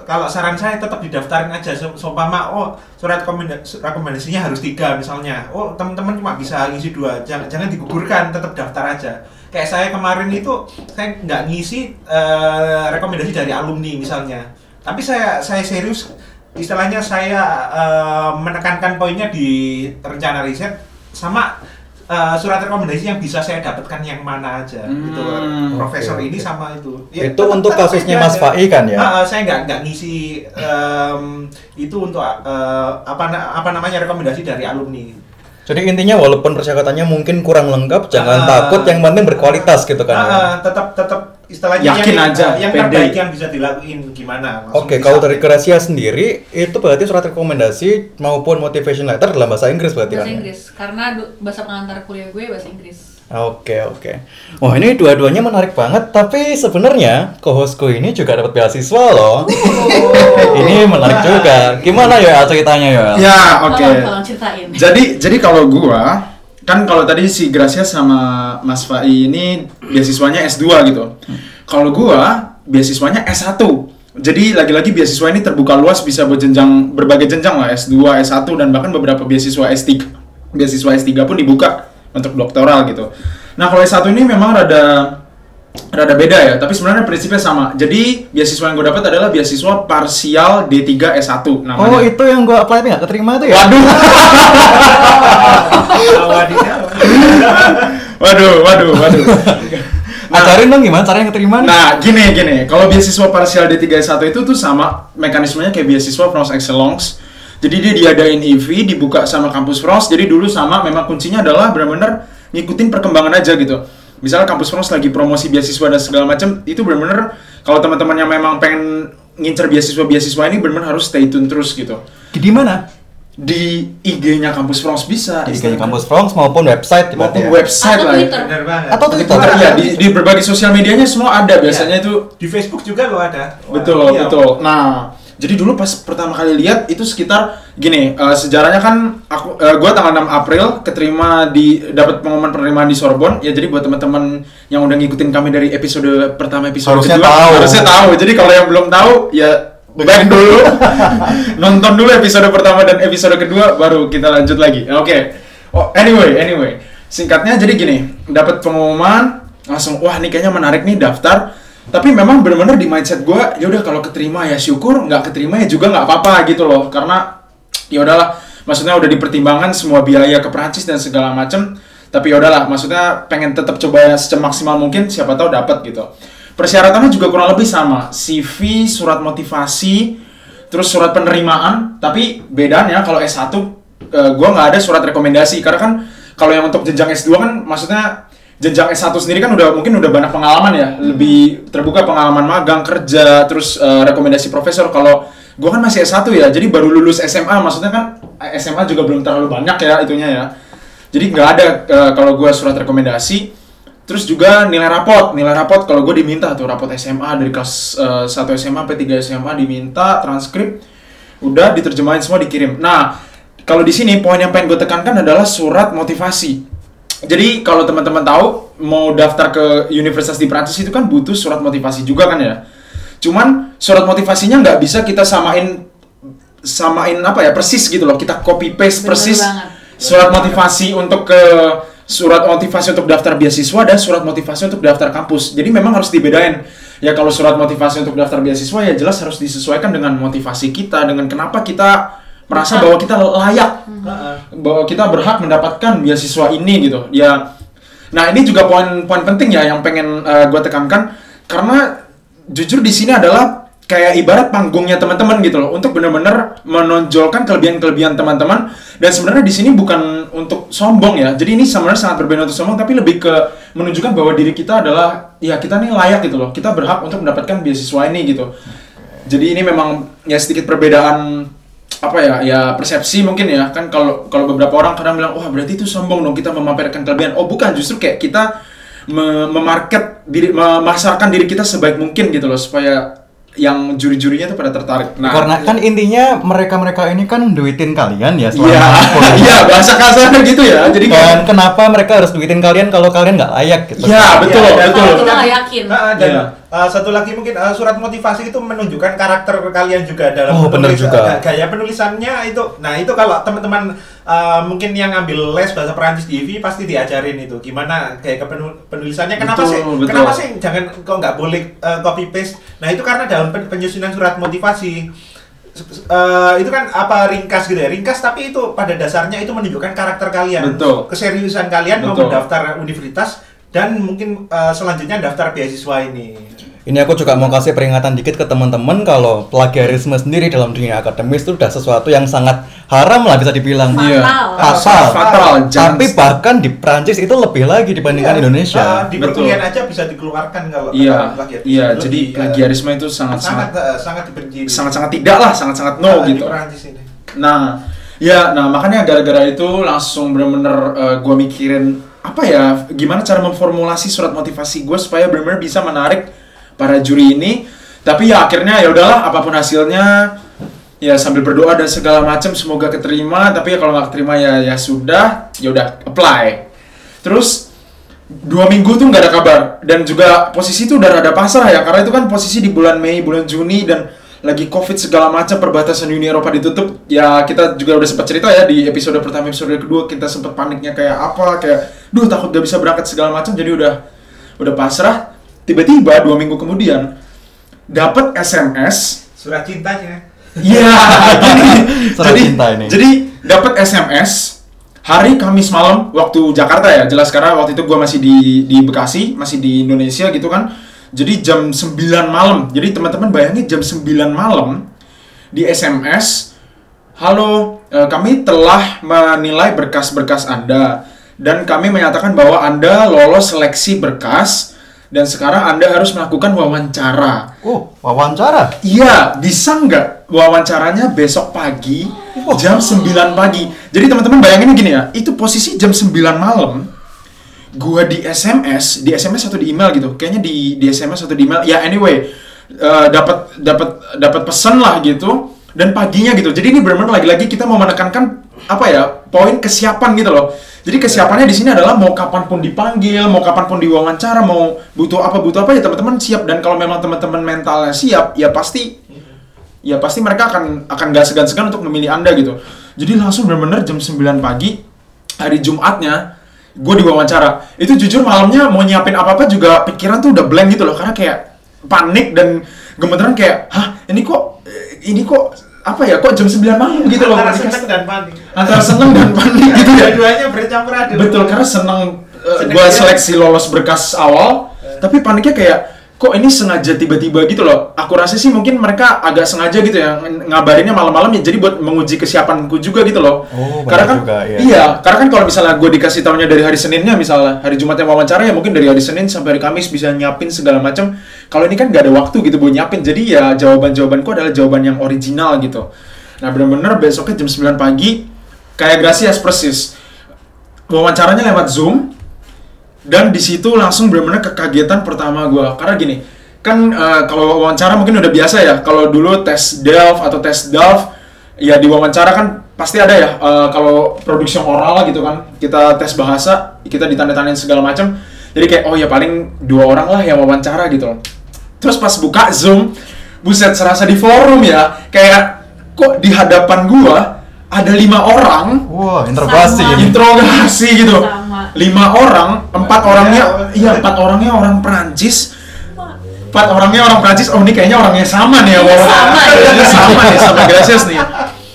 [SPEAKER 3] kalau saran saya tetap didaftarin aja. Seumpama oh surat rekomenda- su- rekomendasinya harus tiga misalnya. Oh teman-teman cuma bisa ngisi dua jangan jangan digugurkan tetap daftar aja. Kayak saya kemarin itu saya nggak ngisi eh, rekomendasi dari alumni misalnya. Tapi saya saya serius istilahnya saya eh, menekankan poinnya di rencana riset sama eh, surat rekomendasi yang bisa saya dapatkan yang mana aja gitu
[SPEAKER 1] Hmm,
[SPEAKER 3] profesor
[SPEAKER 2] oke,
[SPEAKER 3] ini sama itu
[SPEAKER 2] Itu
[SPEAKER 3] tetap-
[SPEAKER 2] untuk kasusnya Mas. Fai kan ya?
[SPEAKER 3] Ah, saya nggak nggak ngisi em, itu untuk eh, apa apa namanya rekomendasi dari alumni
[SPEAKER 2] Jadi intinya walaupun persyaratannya mungkin kurang lengkap, jangan
[SPEAKER 3] Ah.
[SPEAKER 2] takut, yang penting berkualitas gitu kan.
[SPEAKER 3] Ah,
[SPEAKER 2] ya.
[SPEAKER 3] tetap tetap istilahnya
[SPEAKER 1] Yakin
[SPEAKER 3] yang,
[SPEAKER 1] aja,
[SPEAKER 3] yang
[SPEAKER 1] pede.
[SPEAKER 3] terbaik yang bisa dilakuin gimana
[SPEAKER 2] Oke,
[SPEAKER 3] bisa.
[SPEAKER 2] kalau dari Gracia sendiri itu berarti surat rekomendasi maupun motivation letter dalam bahasa Inggris berarti
[SPEAKER 4] Bahasa
[SPEAKER 2] kan? ya?
[SPEAKER 4] Inggris, karena bahasa pengantar kuliah gue bahasa Inggris.
[SPEAKER 2] Oke oke. Wah ini dua-duanya menarik banget. Tapi sebenarnya co-hostku ini juga dapat beasiswa loh. ini menarik juga. Gimana ya ceritanya ya?
[SPEAKER 1] Ya, oke.
[SPEAKER 4] Tolong, tolong ceritain.
[SPEAKER 1] Jadi jadi kalau gua kan kalau tadi si Gracia sama Mas Fai ini beasiswanya S2 gitu. Kalau gua beasiswanya S1. Jadi lagi-lagi beasiswa ini terbuka luas bisa buat jenjang berbagai jenjang lah S2, S1 dan bahkan beberapa beasiswa S3. Beasiswa S3 pun dibuka untuk doktoral gitu. Nah, kalau S1 ini memang rada rada beda ya, tapi sebenarnya prinsipnya sama. Jadi beasiswa yang gue dapat adalah beasiswa parsial D3 S1 namanya.
[SPEAKER 2] Oh itu yang gua apply nggak keterima tuh ya?
[SPEAKER 1] Waduh. Waduh, waduh, waduh.
[SPEAKER 2] Ajarin dong gimana caranya keterima nih?
[SPEAKER 1] Nah, gini gini, kalau beasiswa parsial D31 itu tuh sama mekanismenya kayak beasiswa France Excellence. Jadi dia diadain EV, dibuka sama kampus France. Jadi dulu sama, memang kuncinya adalah benar-benar ngikutin perkembangan aja gitu misalnya kampus Frons lagi promosi beasiswa dan segala macam itu bener-bener kalau teman-teman yang memang pengen ngincer beasiswa-beasiswa ini bener-bener harus stay tune terus gitu
[SPEAKER 2] Di mana?
[SPEAKER 1] di IG-nya kampus Frons bisa
[SPEAKER 2] Di
[SPEAKER 1] Instagram,
[SPEAKER 2] kampus Bronx maupun website
[SPEAKER 1] maupun
[SPEAKER 2] ya?
[SPEAKER 1] website
[SPEAKER 4] Atau
[SPEAKER 1] lah ya.
[SPEAKER 4] Twitter.
[SPEAKER 2] Atau Twitter.
[SPEAKER 1] Twitter ya di, di berbagai sosial medianya semua ada biasanya itu
[SPEAKER 3] di Facebook juga lo ada. Wah,
[SPEAKER 1] Betul,
[SPEAKER 3] iya.
[SPEAKER 1] betul. Nah, jadi dulu pas pertama kali lihat itu sekitar gini, eh, sejarahnya kan aku eh, gua tanggal 6 April keterima di dapat pengumuman penerimaan di Sorbonne. Ya jadi buat teman-teman yang udah ngikutin kami dari episode pertama episode
[SPEAKER 2] Harusnya
[SPEAKER 1] kedua
[SPEAKER 2] tahu.
[SPEAKER 1] harusnya tahu. Jadi kalau yang belum tahu ya back dulu. Nonton dulu episode pertama dan episode kedua baru kita lanjut lagi. Oke. Oh, anyway, anyway. Singkatnya jadi gini, dapat pengumuman langsung wah ini kayaknya menarik nih daftar tapi memang bener-bener di mindset gue ya udah kalau keterima ya syukur nggak keterima ya juga nggak apa-apa gitu loh. Karena ya udahlah maksudnya udah dipertimbangkan semua biaya ke Perancis dan segala macem. Tapi ya udahlah maksudnya pengen tetap coba semaksimal mungkin siapa tahu dapat gitu. Persyaratannya juga kurang lebih sama. CV surat motivasi terus surat penerimaan. Tapi bedanya kalau S1 eh, gua nggak ada surat rekomendasi. Karena kan kalau yang untuk jenjang S2 kan maksudnya jenjang S1 sendiri kan udah mungkin udah banyak pengalaman ya. Lebih terbuka pengalaman magang kerja terus eh, rekomendasi profesor. Kalau gua kan masih S1 ya jadi baru lulus SMA maksudnya kan eh, SMA juga belum terlalu banyak ya itunya ya. Jadi nggak ada eh, kalau gua surat rekomendasi. Terus juga nilai rapot. Nilai rapot kalau gue diminta tuh rapot SMA dari kelas eh, 1 SMA sampai 3 SMA diminta transkrip udah diterjemahin semua dikirim. Nah kalau di sini poin yang pengen gue tekankan adalah surat motivasi jadi kalau teman-teman tahu mau daftar ke universitas di Prancis itu kan butuh surat motivasi juga kan ya cuman surat motivasinya nggak bisa kita samain samain apa ya persis gitu loh kita copy paste
[SPEAKER 4] Bener
[SPEAKER 1] persis
[SPEAKER 4] banget.
[SPEAKER 1] surat motivasi untuk ke surat motivasi untuk daftar beasiswa dan surat motivasi untuk daftar kampus. Jadi memang harus dibedain. Ya kalau surat motivasi untuk daftar beasiswa ya jelas harus disesuaikan dengan motivasi kita, dengan kenapa kita merasa bahwa kita layak, bahwa kita berhak mendapatkan beasiswa ini gitu. Ya. Nah, ini juga poin-poin penting ya yang pengen gue tekankan. Karena jujur di sini adalah kayak ibarat panggungnya teman-teman gitu loh. Untuk benar-benar menonjolkan kelebihan-kelebihan teman-teman. Dan sebenarnya di sini bukan untuk sombong ya. Jadi ini sebenarnya sangat berbeda untuk sombong tapi lebih ke menunjukkan bahwa diri kita adalah ya kita nih layak gitu loh. Kita berhak untuk mendapatkan beasiswa ini gitu. Jadi ini memang ya sedikit perbedaan apa ya ya persepsi mungkin ya kan kalau kalau beberapa orang kadang bilang wah berarti itu sombong dong kita memamerkan kelebihan oh bukan justru kayak kita me- memarket diri memasarkan diri kita sebaik mungkin gitu loh supaya yang juri-jurinya tuh pada tertarik nah
[SPEAKER 2] Karena kan intinya mereka-mereka ini kan duitin kalian ya
[SPEAKER 1] iya
[SPEAKER 2] selama kuliah.
[SPEAKER 1] iya bahasa kasarnya gitu ya jadi
[SPEAKER 2] Dan
[SPEAKER 1] kan
[SPEAKER 2] kenapa mereka harus duitin kalian kalau kalian nggak layak gitu?
[SPEAKER 1] Iya, betul,
[SPEAKER 3] Iya, dan
[SPEAKER 1] betul.
[SPEAKER 3] satu
[SPEAKER 4] Kita nggak
[SPEAKER 3] lagi-
[SPEAKER 4] yakin.
[SPEAKER 3] Ah, dan
[SPEAKER 1] Iya.
[SPEAKER 3] Ah, satu lagi mungkin ah, surat motivasi itu menunjukkan karakter kalian juga dalam
[SPEAKER 2] Oh, bener
[SPEAKER 3] penulis-
[SPEAKER 2] juga.
[SPEAKER 3] ah, gaya penulisannya itu. Nah itu kalau teman-teman ah, mungkin yang ngambil les bahasa Perancis di IVI pasti diajarin itu gimana gaya penulisannya. Kenapa
[SPEAKER 1] Betul,
[SPEAKER 3] sih?
[SPEAKER 1] betul.
[SPEAKER 3] Kenapa sih jangan kok nggak boleh copy paste? Nah itu karena dalam pen- penyusunan surat motivasi. eh, itu kan apa ringkas gitu ya ringkas tapi itu pada dasarnya itu menunjukkan karakter kalian
[SPEAKER 1] Betul.
[SPEAKER 3] keseriusan kalian mau
[SPEAKER 1] Betul.
[SPEAKER 3] mendaftar universitas dan mungkin eh, selanjutnya daftar beasiswa ini.
[SPEAKER 2] Ini aku juga mau kasih peringatan dikit ke teman-teman kalau plagiarisme sendiri dalam dunia akademis itu udah sesuatu yang sangat haram lah bisa dibilang.
[SPEAKER 4] Fatal.
[SPEAKER 1] Iya.
[SPEAKER 2] Fatal.
[SPEAKER 1] fatal jangan
[SPEAKER 2] Tapi bahkan di Prancis itu lebih lagi dibandingkan
[SPEAKER 3] Iya.
[SPEAKER 2] Indonesia.
[SPEAKER 3] Ah, di
[SPEAKER 1] Betul.
[SPEAKER 3] perkuliahan aja bisa dikeluarkan kalau
[SPEAKER 1] iya
[SPEAKER 3] plagiarisme.
[SPEAKER 1] iya jadi
[SPEAKER 3] eh,
[SPEAKER 1] plagiarisme itu sangat
[SPEAKER 3] sangat
[SPEAKER 1] sangat
[SPEAKER 3] eh, sangat dibenci. di-
[SPEAKER 1] sangat-sangat tidak lah sangat-sangat no
[SPEAKER 3] ah, di
[SPEAKER 1] gitu
[SPEAKER 3] Perancis ini.
[SPEAKER 1] Nah, ya, nah makanya gara-gara itu langsung bener-bener gue mikirin apa ya, gimana cara memformulasi surat motivasi gue supaya bener-bener bisa menarik para juri ini. Tapi ya akhirnya ya udahlah, apa pun hasilnya, ya sambil berdoa dan segala macam semoga keterima. Tapi ya kalau nggak keterima ya ya sudah, ya udah apply. Terus dua minggu tuh nggak ada kabar dan juga posisi tuh udah rada pasrah ya karena itu kan posisi di bulan Mei bulan Juni dan lagi covid segala macam perbatasan Uni Eropa ditutup ya kita juga udah sempat cerita ya di episode pertama episode kedua kita sempat paniknya kayak apa kayak duh takut gak bisa berangkat segala macam jadi udah udah pasrah tiba-tiba dua minggu kemudian dapat SMS
[SPEAKER 3] Surat cintanya.
[SPEAKER 1] Iya.
[SPEAKER 2] Surat
[SPEAKER 1] jadi,
[SPEAKER 2] cinta ini.
[SPEAKER 1] Jadi dapat SMS hari Kamis malam waktu Jakarta ya. Jelas karena waktu itu gua masih di di Bekasi, masih di Indonesia gitu kan. Jadi jam 9 malam. Jadi teman-teman bayangin jam 9 malam di SMS, "Halo, eh, kami telah menilai berkas-berkas Anda. dan kami menyatakan bahwa Anda lolos seleksi berkas dan sekarang Anda harus melakukan wawancara.
[SPEAKER 2] Oh, wawancara.
[SPEAKER 1] Iya, bisa nggak wawancaranya besok pagi jam 9 pagi. Jadi teman-teman bayangin gini ya, itu posisi jam 9 malam. Gua di SMS, di SMS atau di email gitu. Kayaknya di di SMS atau di email. Ya anyway, eh, dapat dapat dapat pesan lah gitu dan paginya gitu. Jadi ini benar-benar lagi-lagi kita mau menekankan apa ya? poin kesiapan gitu loh. Jadi kesiapannya di sini adalah mau kapan pun dipanggil, mau kapan pun diwawancara, mau butuh apa butuh apa ya teman-teman siap dan kalau memang teman-teman mentalnya siap, ya pasti ya pasti mereka akan akan gak segan-segan untuk memilih anda gitu. Jadi langsung benar-benar jam 9 pagi hari Jumatnya gue diwawancara. Itu jujur malamnya mau nyiapin apa-apa juga pikiran tuh udah blank gitu loh karena kayak panik dan gemeteran kayak hah ini kok eh, ini kok apa ya kok jam 9 malam gitu loh
[SPEAKER 3] Antara seneng dan panik.
[SPEAKER 1] antara seneng dan panik gitu ya
[SPEAKER 3] Dua-duanya bercampur aduk.
[SPEAKER 1] betul karena seneng uh,
[SPEAKER 3] Seneng
[SPEAKER 1] gue seleksi lolos berkas awal tapi paniknya kayak kok ini sengaja tiba-tiba gitu loh. Aku rasa sih mungkin mereka agak sengaja gitu ya ng- ngabarinnya malam-malam ya jadi buat menguji kesiapanku juga gitu loh.
[SPEAKER 2] Oh,
[SPEAKER 1] karena kan
[SPEAKER 2] juga, iya.
[SPEAKER 1] iya karena kan kalau misalnya gue dikasih tahunya dari hari Seninnya misalnya hari Jumatnya wawancara ya mungkin dari hari Senin sampai hari Kamis bisa nyiapin segala macam kalau ini kan gak ada waktu gitu buat nyiapin jadi ya jawaban-jawabanku adalah jawaban yang original gitu. Nah bener-bener besoknya jam 9 pagi kayak Gracias persis. Wawancaranya lewat Zoom dan di situ langsung benar-benar kekagetan pertama gua. Karena gini kan eh, kalau wawancara mungkin udah biasa ya. Kalau dulu tes Delf atau tes Delf ya di wawancara kan pasti ada ya. Eh, kalau produksi oral gitu kan kita tes bahasa kita ditanda-tandain segala macam jadi kayak oh ya paling dua orang lah yang wawancara gitu loh. Terus pas buka Zoom buset serasa di forum ya. Kayak kok di hadapan gua ada lima orang
[SPEAKER 2] Wah, interogasi
[SPEAKER 4] Sama.
[SPEAKER 2] ini.
[SPEAKER 1] interogasi gitu.
[SPEAKER 4] Sama.
[SPEAKER 1] Lima orang empat
[SPEAKER 3] Iya.
[SPEAKER 1] orangnya iya empat orangnya orang Perancis empat orangnya orang Perancis oh ini kayaknya orangnya sama nih ya
[SPEAKER 4] Iya,
[SPEAKER 1] walaupun-
[SPEAKER 4] sama ya.
[SPEAKER 1] Kayaknya sama nih sama Gracias nih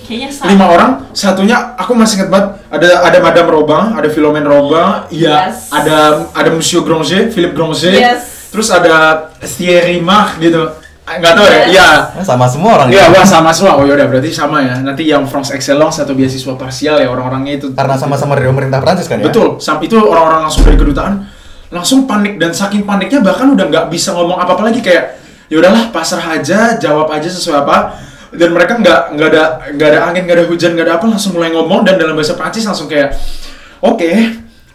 [SPEAKER 4] Kayaknya sama.
[SPEAKER 1] lima orang satunya aku masih ingat banget ada ada Madame Robin ada Philomène Robin iya
[SPEAKER 4] Yes.
[SPEAKER 1] ada ada Monsieur Granger Philippe Granger
[SPEAKER 4] Yes.
[SPEAKER 1] terus ada Thierry Mach gitu nggak tahu ya iya
[SPEAKER 2] Eh, Sama semua orang
[SPEAKER 1] Iya,
[SPEAKER 2] ya.
[SPEAKER 1] wah sama semua. Oh yaudah berarti sama ya. Nanti yang France Excellence atau beasiswa parsial ya orang-orangnya itu.
[SPEAKER 2] Karena sama-sama dari pemerintah Prancis kan ya?
[SPEAKER 1] Betul, sampai itu orang-orang langsung dari kedutaan langsung panik dan saking paniknya bahkan udah nggak bisa ngomong apa-apa lagi kayak ya udahlah pasrah aja, jawab aja sesuai apa dan mereka nggak nggak ada nggak ada angin nggak ada hujan nggak ada apa langsung mulai ngomong dan dalam bahasa Prancis langsung kayak oke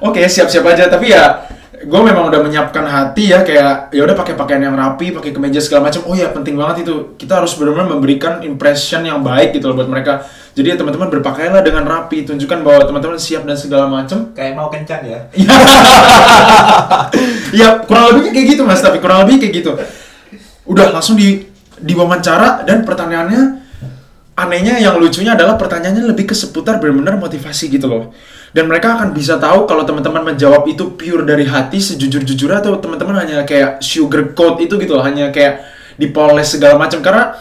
[SPEAKER 1] oke siap-siap aja tapi ya gue memang udah menyiapkan hati ya kayak ya udah pakai pakaian yang rapi pakai kemeja segala macam. Oh ya penting banget itu. Kita harus benar-benar memberikan impression yang baik gitu loh buat mereka. Jadi ya teman-teman berpakaianlah dengan rapi. Tunjukkan bahwa teman-teman siap dan segala macam.
[SPEAKER 3] Kayak mau kencan ya.
[SPEAKER 1] ya kurang lebihnya kayak gitu mas. Tapi kurang lebih kayak gitu. Udah langsung di diwawancara dan pertanyaannya anehnya yang lucunya adalah pertanyaannya lebih ke seputar benar-benar motivasi gitu loh dan mereka akan bisa tahu kalau teman-teman menjawab itu pure dari hati sejujur-jujurnya atau teman-teman hanya kayak sugar coat itu gitu loh hanya kayak dipoles segala macam. Karena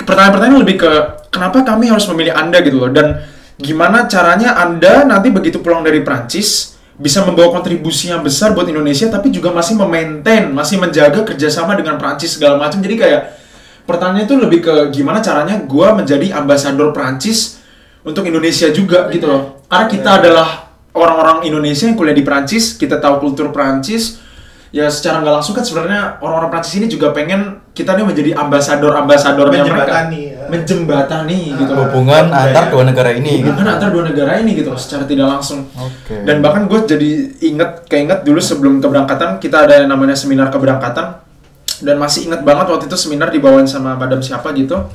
[SPEAKER 1] pertanyaan-pertanyaan lebih ke kenapa kami harus memilih anda gitu loh? Dan gimana caranya anda nanti begitu pulang dari Prancis bisa membawa kontribusi yang besar buat Indonesia tapi juga masih memaintain masih menjaga kerjasama dengan Prancis segala macam. Jadi kayak pertanyaan itu lebih ke gimana caranya gua menjadi ambasador Prancis untuk Indonesia juga gitu loh. Karena kita adalah orang-orang Indonesia yang kuliah di Prancis kita tahu kultur Prancis ya secara nggak langsung kan sebenarnya orang-orang Prancis ini juga pengen kita nih menjadi ambasador-ambasadornya mereka.
[SPEAKER 3] Menjembatani, ya.
[SPEAKER 1] menjembatani gitu
[SPEAKER 2] Hubungan
[SPEAKER 3] Budaya.
[SPEAKER 2] antar dua negara ini gitu.
[SPEAKER 1] hubungan antar dua negara ini gitu loh secara tidak langsung.
[SPEAKER 2] Oke.
[SPEAKER 1] dan bahkan gue jadi inget keinget dulu sebelum keberangkatan kita ada yang namanya seminar keberangkatan. Dan masih inget banget waktu itu seminar dibawain sama madam siapa gitu.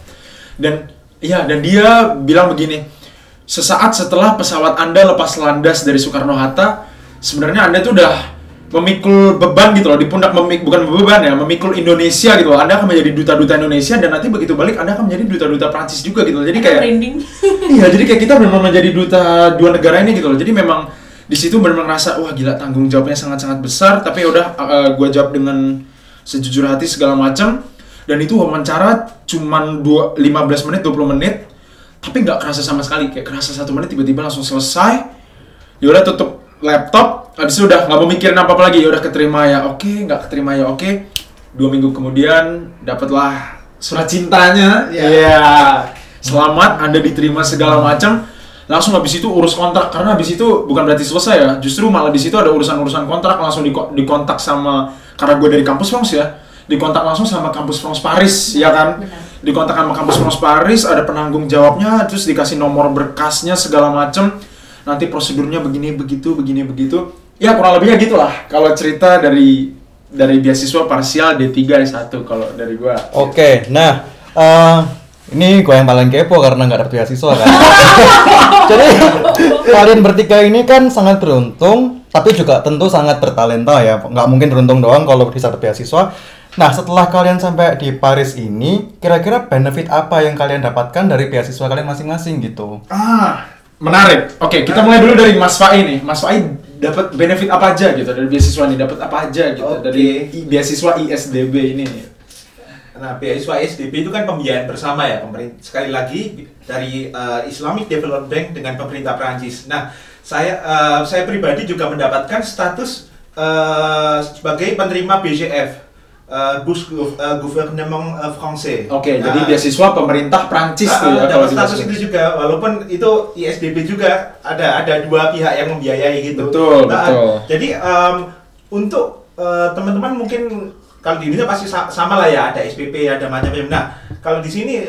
[SPEAKER 1] Dan iya dan dia bilang begini sesaat setelah pesawat anda lepas landas dari Soekarno Hatta sebenarnya anda tuh udah memikul beban gitu loh di pundak memik bukan beban ya memikul Indonesia gitu loh. Anda akan menjadi duta-duta Indonesia dan nanti begitu balik anda akan menjadi duta-duta Prancis juga gitu loh. Jadi kayak iya jadi kayak kita benar menjadi duta dua negara ini gitu loh. Jadi memang di situ benar ngerasa wah gila tanggung jawabnya sangat-sangat besar. Tapi ya udah uh, gue jawab dengan sejujur hati segala macam. Dan itu wawancara cuman dua 15 menit 20 menit tapi nggak kerasa sama sekali kayak kerasa satu menit tiba-tiba langsung selesai. Ya udah tutup laptop. Habis itu udah nggak mau mikirin apa apa lagi. Ya udah keterima ya oke. Nggak keterima ya oke. Dua minggu kemudian dapatlah surat cintanya.
[SPEAKER 3] Iya.
[SPEAKER 1] Iya. selamat anda diterima segala macam. Langsung habis itu urus kontrak. Karena habis itu bukan berarti selesai ya. Justru malah di situ ada urusan-urusan kontrak langsung di dikontak sama karena gue dari kampus France ya dikontak langsung sama kampus France Paris ya kan
[SPEAKER 4] Benar.
[SPEAKER 1] dikontak sama kampus France Paris ada penanggung jawabnya terus dikasih nomor berkasnya segala macem nanti prosedurnya begini begitu begini begitu ya kurang lebihnya gitulah kalau cerita dari dari beasiswa parsial D3 S1 kalau dari gua
[SPEAKER 2] Oke, nah eh, ini gue yang paling kepo karena nggak dapet beasiswa kan. Jadi kalian bertiga ini kan sangat beruntung, tapi juga tentu sangat bertalenta ya. Nggak mungkin beruntung doang kalau bisa dapet beasiswa. Nah, setelah kalian sampai di Paris ini, kira-kira benefit apa yang kalian dapatkan dari beasiswa kalian masing-masing gitu?
[SPEAKER 1] Ah, menarik. Oke, kita mulai dulu dari Mas Fai nih. Mas Fai dapat benefit apa aja gitu dari beasiswa ini? Dapat apa aja gitu
[SPEAKER 3] Oke.
[SPEAKER 1] dari beasiswa ISDB ini?
[SPEAKER 3] Nah, beasiswa SDP itu kan pembiayaan bersama ya, pemerintah sekali lagi dari eh, Islamic Development Bank dengan pemerintah Prancis. Nah, saya eh, saya pribadi juga mendapatkan status eh, sebagai penerima BGF, eh, Gou- eh, Gouvernement eh, Français.
[SPEAKER 1] Oke,
[SPEAKER 3] Nah,
[SPEAKER 1] jadi beasiswa pemerintah Prancis tuh ya
[SPEAKER 3] Ah,
[SPEAKER 1] kalau
[SPEAKER 3] status itu juga walaupun itu ISDB juga ada ada dua pihak yang membiayai gitu.
[SPEAKER 1] Betul,
[SPEAKER 3] Nah,
[SPEAKER 1] betul.
[SPEAKER 3] Jadi em, untuk teman-teman mungkin kalau di Indonesia pasti sa- sama lah ya ada SPP ada macam-macam. Nah kalau di sini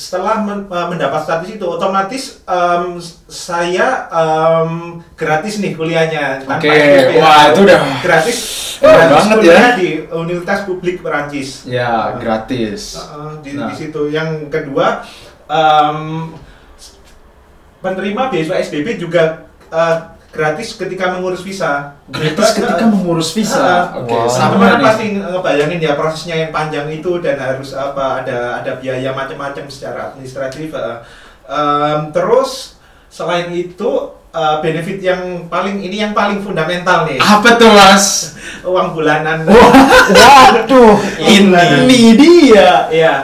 [SPEAKER 3] setelah men- eh, mendapat status itu otomatis em, saya em, gratis nih kuliahnya
[SPEAKER 1] Oke,
[SPEAKER 3] SPP.
[SPEAKER 1] wah, itu udah
[SPEAKER 3] gratis. gratis
[SPEAKER 1] banget ya.
[SPEAKER 3] di Universitas Publik Perancis.
[SPEAKER 1] Ya, gratis.
[SPEAKER 3] Uh, di,
[SPEAKER 1] Nah.
[SPEAKER 3] di situ yang kedua em, penerima beasiswa SDB juga uh, gratis ketika mengurus visa
[SPEAKER 1] Gratis ketika mengurus visa.
[SPEAKER 3] uh,
[SPEAKER 1] Oke,
[SPEAKER 2] Wow.
[SPEAKER 1] sama
[SPEAKER 3] pasti ngebayangin ya prosesnya yang panjang itu dan harus apa ada ada biaya macam-macam secara administratif uh. Em, terus selain itu uh, benefit yang paling ini yang paling fundamental nih
[SPEAKER 1] Apa tuh, Mas?
[SPEAKER 3] uang bulanan
[SPEAKER 2] Waduh,
[SPEAKER 1] Ini dia.
[SPEAKER 3] Iya,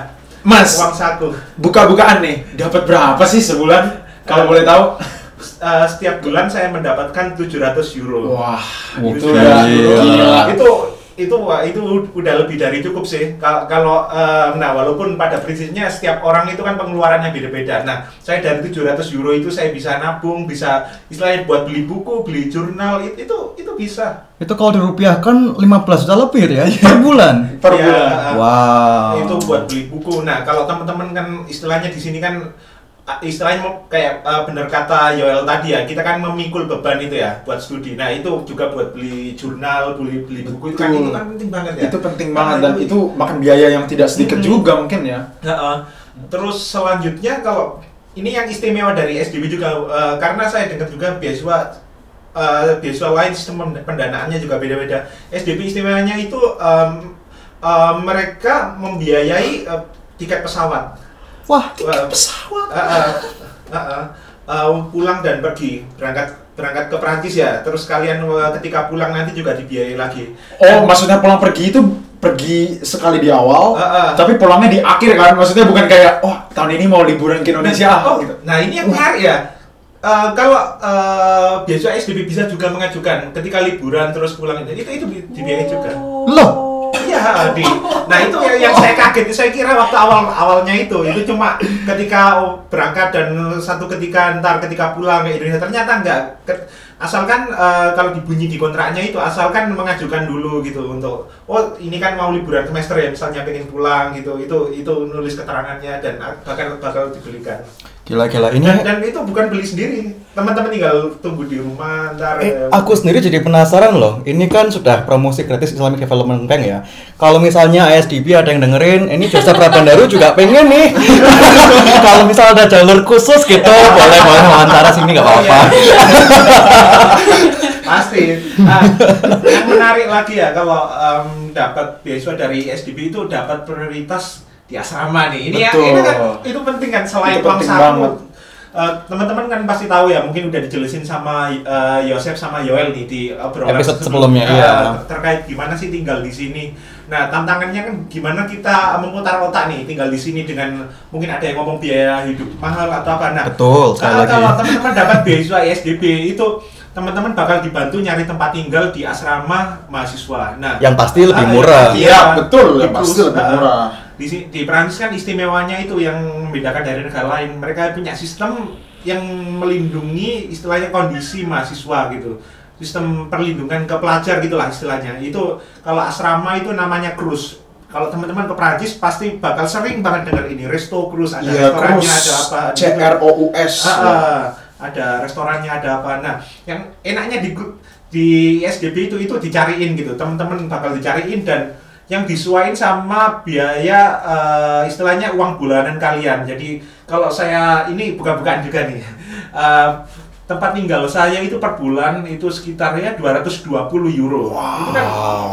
[SPEAKER 1] Mas,
[SPEAKER 3] uang saku
[SPEAKER 1] buka-bukaan nih. Dapat berapa sih sebulan? Kalau boleh tahu?
[SPEAKER 3] Uh, setiap bulan saya mendapatkan 700 euro.
[SPEAKER 1] Wah,
[SPEAKER 3] Itu
[SPEAKER 1] gila.
[SPEAKER 3] Itu itu wah, itu udah lebih dari cukup sih. Kalau kalau uh, nah walaupun pada prinsipnya setiap orang itu kan pengeluarannya beda-beda. Nah, saya dari 700 euro itu saya bisa nabung, bisa istilahnya buat beli buku, beli jurnal itu itu, itu bisa.
[SPEAKER 2] itu kalau dirupiahkan 15 juta lebih ya per bulan.
[SPEAKER 1] Per
[SPEAKER 3] Ya,
[SPEAKER 1] bulan.
[SPEAKER 2] Wow.
[SPEAKER 3] Itu buat beli buku. Nah, kalau teman-teman kan istilahnya di sini kan istilahnya mau- kayak uh, bener kata Yoel tadi ya, kita kan memikul beban itu ya buat studi. Nah, itu juga buat beli jurnal, beli beli buku itu kan itu kan penting banget ya.
[SPEAKER 1] Itu penting
[SPEAKER 3] Nah,
[SPEAKER 1] banget dan itu makan biaya yang tidak sedikit
[SPEAKER 3] Mm-mm.
[SPEAKER 1] juga mungkin ya.
[SPEAKER 3] Heeh. Terus selanjutnya kalau ini yang istimewa dari SDB juga eh, karena saya dengar juga beasiswa eh, beasiswa lain sistem pend- pendanaannya juga beda-beda. SDB istimewanya itu em, em, mereka membiayai eh, tiket pesawat.
[SPEAKER 2] Wah,
[SPEAKER 3] Wah,
[SPEAKER 1] Pesawat.
[SPEAKER 3] eh, eh, eh, eh, eh, pulang dan pergi berangkat berangkat ke Perancis ya. Terus kalian eh, ketika pulang nanti juga dibiayai lagi.
[SPEAKER 1] Oh, maksudnya pulang pergi itu pergi sekali di awal,
[SPEAKER 3] Ah, ah.
[SPEAKER 1] tapi pulangnya di akhir kan? Maksudnya bukan kayak, oh tahun ini mau liburan ke Indonesia.
[SPEAKER 3] Oh,
[SPEAKER 1] gitu.
[SPEAKER 3] nah ini yang menarik ya. Eh, kalau eh, beasiswa SDB bisa juga mengajukan ketika liburan terus pulang itu itu, itu di- dibiayai juga.
[SPEAKER 2] loh,
[SPEAKER 3] Iya, di. Nah itu yang, yang saya kaget. Saya kira waktu awal awalnya itu itu cuma ketika berangkat dan satu ketika ntar ketika pulang ke Indonesia ternyata enggak. Asalkan eh, kalau dibunyi di kontraknya itu asalkan mengajukan dulu gitu untuk oh ini kan mau liburan semester ya misalnya pengen pulang gitu itu itu nulis keterangannya dan bakal bakal dibelikan.
[SPEAKER 2] Gila-gila ini.
[SPEAKER 3] Dan, dan itu bukan beli sendiri. Teman-teman tinggal tunggu di rumah ntar.
[SPEAKER 2] Eh, aku sendiri jadi penasaran loh. Ini kan sudah promosi gratis Islamic Development Bank ya. Kalau misalnya ISDB ada yang dengerin, ini Joseph Prabandaru juga pengen nih. Kalau misal ada jalur khusus gitu, boleh boleh wawancara sini nggak apa-apa.
[SPEAKER 3] Oh, iya. Pasti. Nah, yang menarik lagi ya kalau em, dapat beasiswa dari SDB itu dapat prioritas di asrama nih. Ini ya,
[SPEAKER 1] Betul.
[SPEAKER 3] ini kan itu penting kan selain
[SPEAKER 1] Itu
[SPEAKER 3] uang
[SPEAKER 1] penting
[SPEAKER 3] saku. eh, teman-teman kan pasti tahu ya mungkin udah dijelasin sama eh, Yosef sama Yoel nih di obrolan
[SPEAKER 2] Episode
[SPEAKER 3] sebelum-
[SPEAKER 2] sebelumnya,
[SPEAKER 3] eh,
[SPEAKER 2] iya.
[SPEAKER 3] terkait gimana sih tinggal di sini. Nah, tantangannya kan gimana kita memutar otak nih tinggal di sini dengan mungkin ada yang ngomong biaya hidup mahal atau apa. Nah,
[SPEAKER 2] Betul,
[SPEAKER 3] kalau, kalau teman-teman dapat beasiswa ISDB itu teman-teman bakal dibantu nyari tempat tinggal di asrama mahasiswa. Nah,
[SPEAKER 2] Yang pasti lebih
[SPEAKER 3] Ah,
[SPEAKER 2] murah.
[SPEAKER 3] iya.
[SPEAKER 1] Iya, betul. Yang pasti lebih
[SPEAKER 3] ah,
[SPEAKER 1] murah.
[SPEAKER 3] Di di Prancis kan istimewanya itu yang membedakan dari negara lain. Mereka punya sistem yang melindungi istilahnya kondisi mahasiswa gitu. Sistem perlindungan ke pelajar gitulah istilahnya. Itu kalau asrama itu namanya cruise. Kalau teman-teman ke Prancis pasti bakal sering banget dengar ini resto cruise ada
[SPEAKER 1] Iya,
[SPEAKER 3] restorannya ada apa
[SPEAKER 1] C R O U S.
[SPEAKER 3] Ah, ah, ada restorannya ada apa nah yang enaknya di di SDB itu itu dicariin gitu teman-teman bakal dicariin dan yang disuain sama biaya eh, istilahnya uang bulanan kalian jadi kalau saya ini bukan-bukan juga nih Eh, tempat tinggal saya itu per bulan itu sekitarnya 220 euro itu kan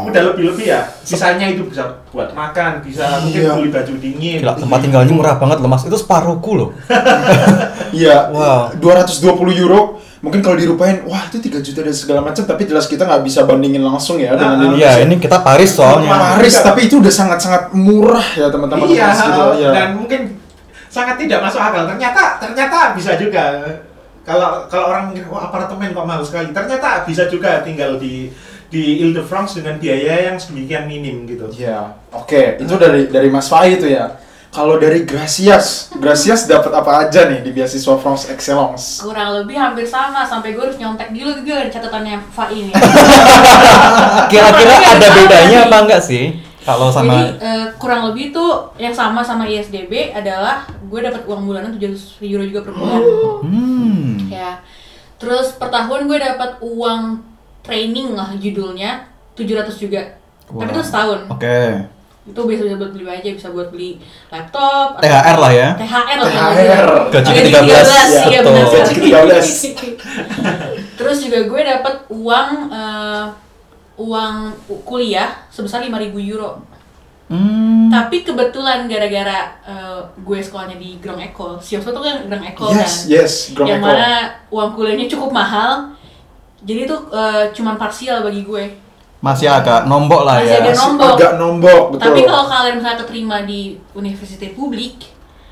[SPEAKER 3] udah lebih-lebih ya sisanya itu bisa buat makan bisa mungkin
[SPEAKER 1] Iya.
[SPEAKER 3] beli baju dingin
[SPEAKER 2] Gila, tempat tinggalnya murah banget loh mas. Itu separuhku loh.
[SPEAKER 1] Iya,
[SPEAKER 2] Wow.
[SPEAKER 1] 220 euro. Mungkin kalau dirupain, wah itu 3 juta dan segala macam, tapi jelas kita nggak bisa bandingin langsung ya dengan
[SPEAKER 3] Ah,
[SPEAKER 1] Indonesia.
[SPEAKER 2] Iya, ini kita Paris soalnya.
[SPEAKER 1] Paris, tapi itu udah sangat-sangat murah ya teman-teman.
[SPEAKER 3] iya,
[SPEAKER 1] gitu, iya.
[SPEAKER 3] dan mungkin sangat tidak masuk akal. Ternyata ternyata bisa juga. Kalau kalau orang mikir wah apartemen kok mahal sekali. Ternyata bisa juga tinggal di di Ile-de-France dengan biaya yang sedemikian minim gitu.
[SPEAKER 1] Iya, oke. Itu dari dari Mas Fai itu ya. Kalau dari Gracias, Gracias dapat apa aja nih di beasiswa France Excellence?
[SPEAKER 4] kurang lebih hampir sama sampai gue harus nyontek dulu gue catatannya Fa ini
[SPEAKER 2] Kira-kira
[SPEAKER 4] Kurang lebih
[SPEAKER 2] ada bedanya apa enggak sih? Kalau
[SPEAKER 4] Jadi
[SPEAKER 2] sama
[SPEAKER 4] eh, kurang lebih tuh yang sama sama ISDB adalah gue dapat uang bulanan 700 euro juga per bulan.
[SPEAKER 2] Hmm.
[SPEAKER 4] Ya. Terus per tahun gue dapat uang training lah judulnya 700 juga. Tapi itu setahun.
[SPEAKER 2] Oke.
[SPEAKER 4] Itu bisa bisa buat beli aja, bisa buat beli laptop. atau-
[SPEAKER 2] THR lah ya.
[SPEAKER 4] THR lah.
[SPEAKER 1] THR.
[SPEAKER 2] Gaji
[SPEAKER 4] Gaji
[SPEAKER 2] ke-13,
[SPEAKER 4] iya
[SPEAKER 2] ya,
[SPEAKER 4] benar
[SPEAKER 2] betul.
[SPEAKER 1] Gaji
[SPEAKER 4] sekali.
[SPEAKER 1] ke-13.
[SPEAKER 4] Terus juga gue dapat uang eh, uang kuliah sebesar 5000 euro.
[SPEAKER 2] Hmm.
[SPEAKER 4] Tapi kebetulan gara-gara eh, gue sekolahnya di Grand Ecole, Siospo tuh kan Grand Ecole
[SPEAKER 1] Yes,
[SPEAKER 4] kan,
[SPEAKER 1] yes, Grand
[SPEAKER 4] yang
[SPEAKER 1] Ecole.
[SPEAKER 4] mana uang kuliahnya cukup mahal, jadi tuh eh, cuman parsial bagi gue.
[SPEAKER 2] Masih agak nombok lah
[SPEAKER 4] Masih
[SPEAKER 2] ya.
[SPEAKER 4] agak nombok.
[SPEAKER 1] Agak nombok, betul.
[SPEAKER 4] Tapi kalau kalian misalnya keterima di universitas publik,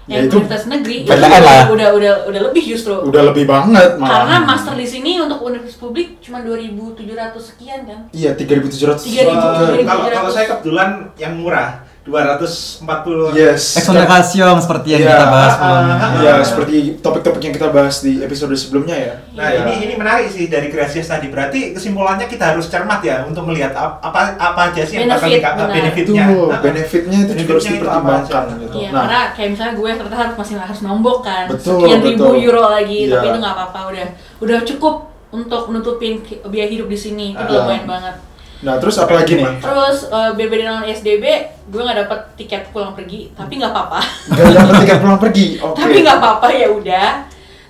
[SPEAKER 1] Ya,
[SPEAKER 4] yang
[SPEAKER 1] itu
[SPEAKER 4] universitas negeri, itu udah,
[SPEAKER 2] lah.
[SPEAKER 4] udah udah udah lebih justru.
[SPEAKER 1] Udah lebih banget malah.
[SPEAKER 4] Karena master di sini untuk universitas publik cuma 2.700 sekian kan.
[SPEAKER 1] Iya, 3.700.
[SPEAKER 4] 3.000.
[SPEAKER 3] Eh, kalau
[SPEAKER 4] 3.700.
[SPEAKER 3] kalau saya kebetulan yang murah 240
[SPEAKER 1] Yes.
[SPEAKER 2] Exoneration seperti yang
[SPEAKER 1] Iya,
[SPEAKER 2] kita bahas
[SPEAKER 3] ah,
[SPEAKER 2] sebelumnya.
[SPEAKER 3] ah,
[SPEAKER 1] Iya, seperti topik-topik yang kita bahas di episode sebelumnya ya.
[SPEAKER 3] Nah
[SPEAKER 1] Iya.
[SPEAKER 3] ini ini menarik sih dari Gracias tadi. Berarti kesimpulannya kita harus cermat ya untuk melihat ap- apa apa aja sih yang bakal
[SPEAKER 4] Benefit,
[SPEAKER 3] dika-
[SPEAKER 4] benar.
[SPEAKER 3] benefitnya.
[SPEAKER 1] Tuh,
[SPEAKER 3] Nah,
[SPEAKER 1] benefitnya itu juga harus dipertimbangkan gitu.
[SPEAKER 4] Iya,
[SPEAKER 1] Nah,
[SPEAKER 4] karena kayak misalnya gue ternyata harus masih harus nombok kan,
[SPEAKER 1] Betul,
[SPEAKER 4] sekian ribu
[SPEAKER 1] betul.
[SPEAKER 4] euro lagi, tapi
[SPEAKER 1] Iya.
[SPEAKER 4] itu nggak apa-apa udah udah cukup untuk nutupin ki- biaya hidup di sini itu udah lumayan banget.
[SPEAKER 1] Nah terus apa lagi nih?
[SPEAKER 4] Terus eh, berbeda dengan SDB, gue nggak dapet tiket pulang pergi, tapi nggak apa-apa.
[SPEAKER 1] Gak dapat tiket pulang pergi. Oke.
[SPEAKER 4] tapi nggak apa-apa ya udah.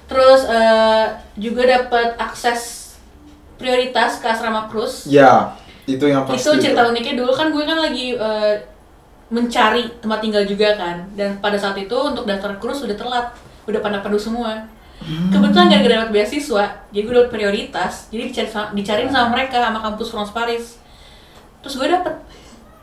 [SPEAKER 4] Terus eh, juga dapet akses prioritas ke asrama cruise.
[SPEAKER 1] Ya, itu yang pasti.
[SPEAKER 4] itu cerita uniknya dulu kan gue kan lagi eh, mencari tempat tinggal juga kan dan pada saat itu untuk daftar cruise udah telat udah pada penuh semua kebetulan gara-gara dapat beasiswa jadi gue dapat prioritas jadi dicari dicariin sama mereka sama kampus France Paris terus gue dapet.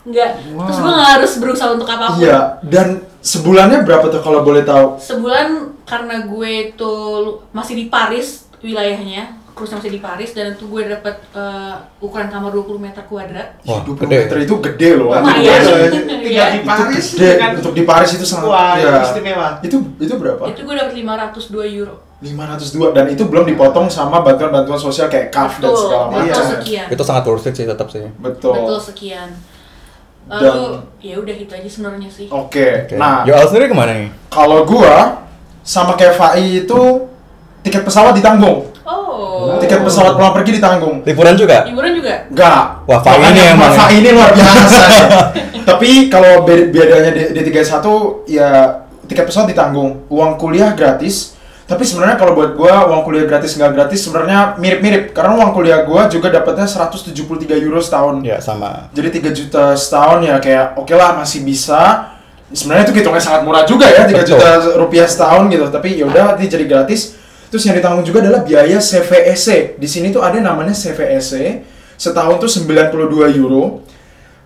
[SPEAKER 4] Nggak. Terus gue nggak harus berusaha untuk apa pun.
[SPEAKER 1] Iya, dan sebulannya berapa tuh kalau boleh tahu?
[SPEAKER 4] sebulan karena gue tuh masih di Paris wilayahnya cruise masih di Paris dan itu gue dapet eh, ukuran kamar 20 meter kuadrat
[SPEAKER 2] Wah,
[SPEAKER 1] 20
[SPEAKER 2] gede.
[SPEAKER 1] meter itu gede loh.
[SPEAKER 4] Lumayan.
[SPEAKER 3] tinggal
[SPEAKER 4] Iya.
[SPEAKER 3] di Paris
[SPEAKER 1] itu gede.
[SPEAKER 3] dengan
[SPEAKER 1] Untuk di Paris itu sangat
[SPEAKER 3] Wah,
[SPEAKER 1] ya.
[SPEAKER 3] istimewa.
[SPEAKER 1] Itu itu berapa?
[SPEAKER 4] itu gue dapet 502 euro
[SPEAKER 1] 502 dan itu belum dipotong sama bantuan-bantuan sosial kayak CAF dan
[SPEAKER 4] Betul,
[SPEAKER 1] segala
[SPEAKER 4] betul
[SPEAKER 1] macam.
[SPEAKER 4] sekian.
[SPEAKER 2] Itu sangat worth it sih tetap sih.
[SPEAKER 1] Betul.
[SPEAKER 4] Betul sekian. Lalu
[SPEAKER 1] Dan-
[SPEAKER 4] ya udah itu aja sebenarnya sih.
[SPEAKER 1] Oke.
[SPEAKER 2] Oke.
[SPEAKER 1] Nah,
[SPEAKER 2] Yoel sendiri ke mana nih?
[SPEAKER 1] kalau gua sama kayak Fai itu tiket pesawat ditanggung.
[SPEAKER 4] Oh.
[SPEAKER 1] Tiket pesawat pulang pergi ditanggung.
[SPEAKER 2] Liburan juga?
[SPEAKER 4] Liburan juga?
[SPEAKER 1] Enggak.
[SPEAKER 2] Wah, Fai
[SPEAKER 1] Makanya
[SPEAKER 2] ini emang
[SPEAKER 1] Fai
[SPEAKER 2] ya.
[SPEAKER 1] ini luar biasa. Tapi kalau be- bedanya di, di 31 ya tiket pesawat ditanggung, uang kuliah gratis. Tapi sebenarnya kalau buat gua uang kuliah gratis nggak gratis sebenarnya mirip-mirip karena uang kuliah gua juga dapatnya 173 euro setahun.
[SPEAKER 2] Ya sama.
[SPEAKER 1] Jadi 3 juta setahun ya kayak oke lah masih bisa. Sebenarnya itu hitungnya sangat murah juga ya 3
[SPEAKER 2] Betul.
[SPEAKER 1] juta rupiah setahun gitu. Tapi ya udah nanti jadi gratis. Terus yang ditanggung juga adalah biaya CVEC. Di sini tuh ada namanya CVEC. Setahun tuh 92 euro.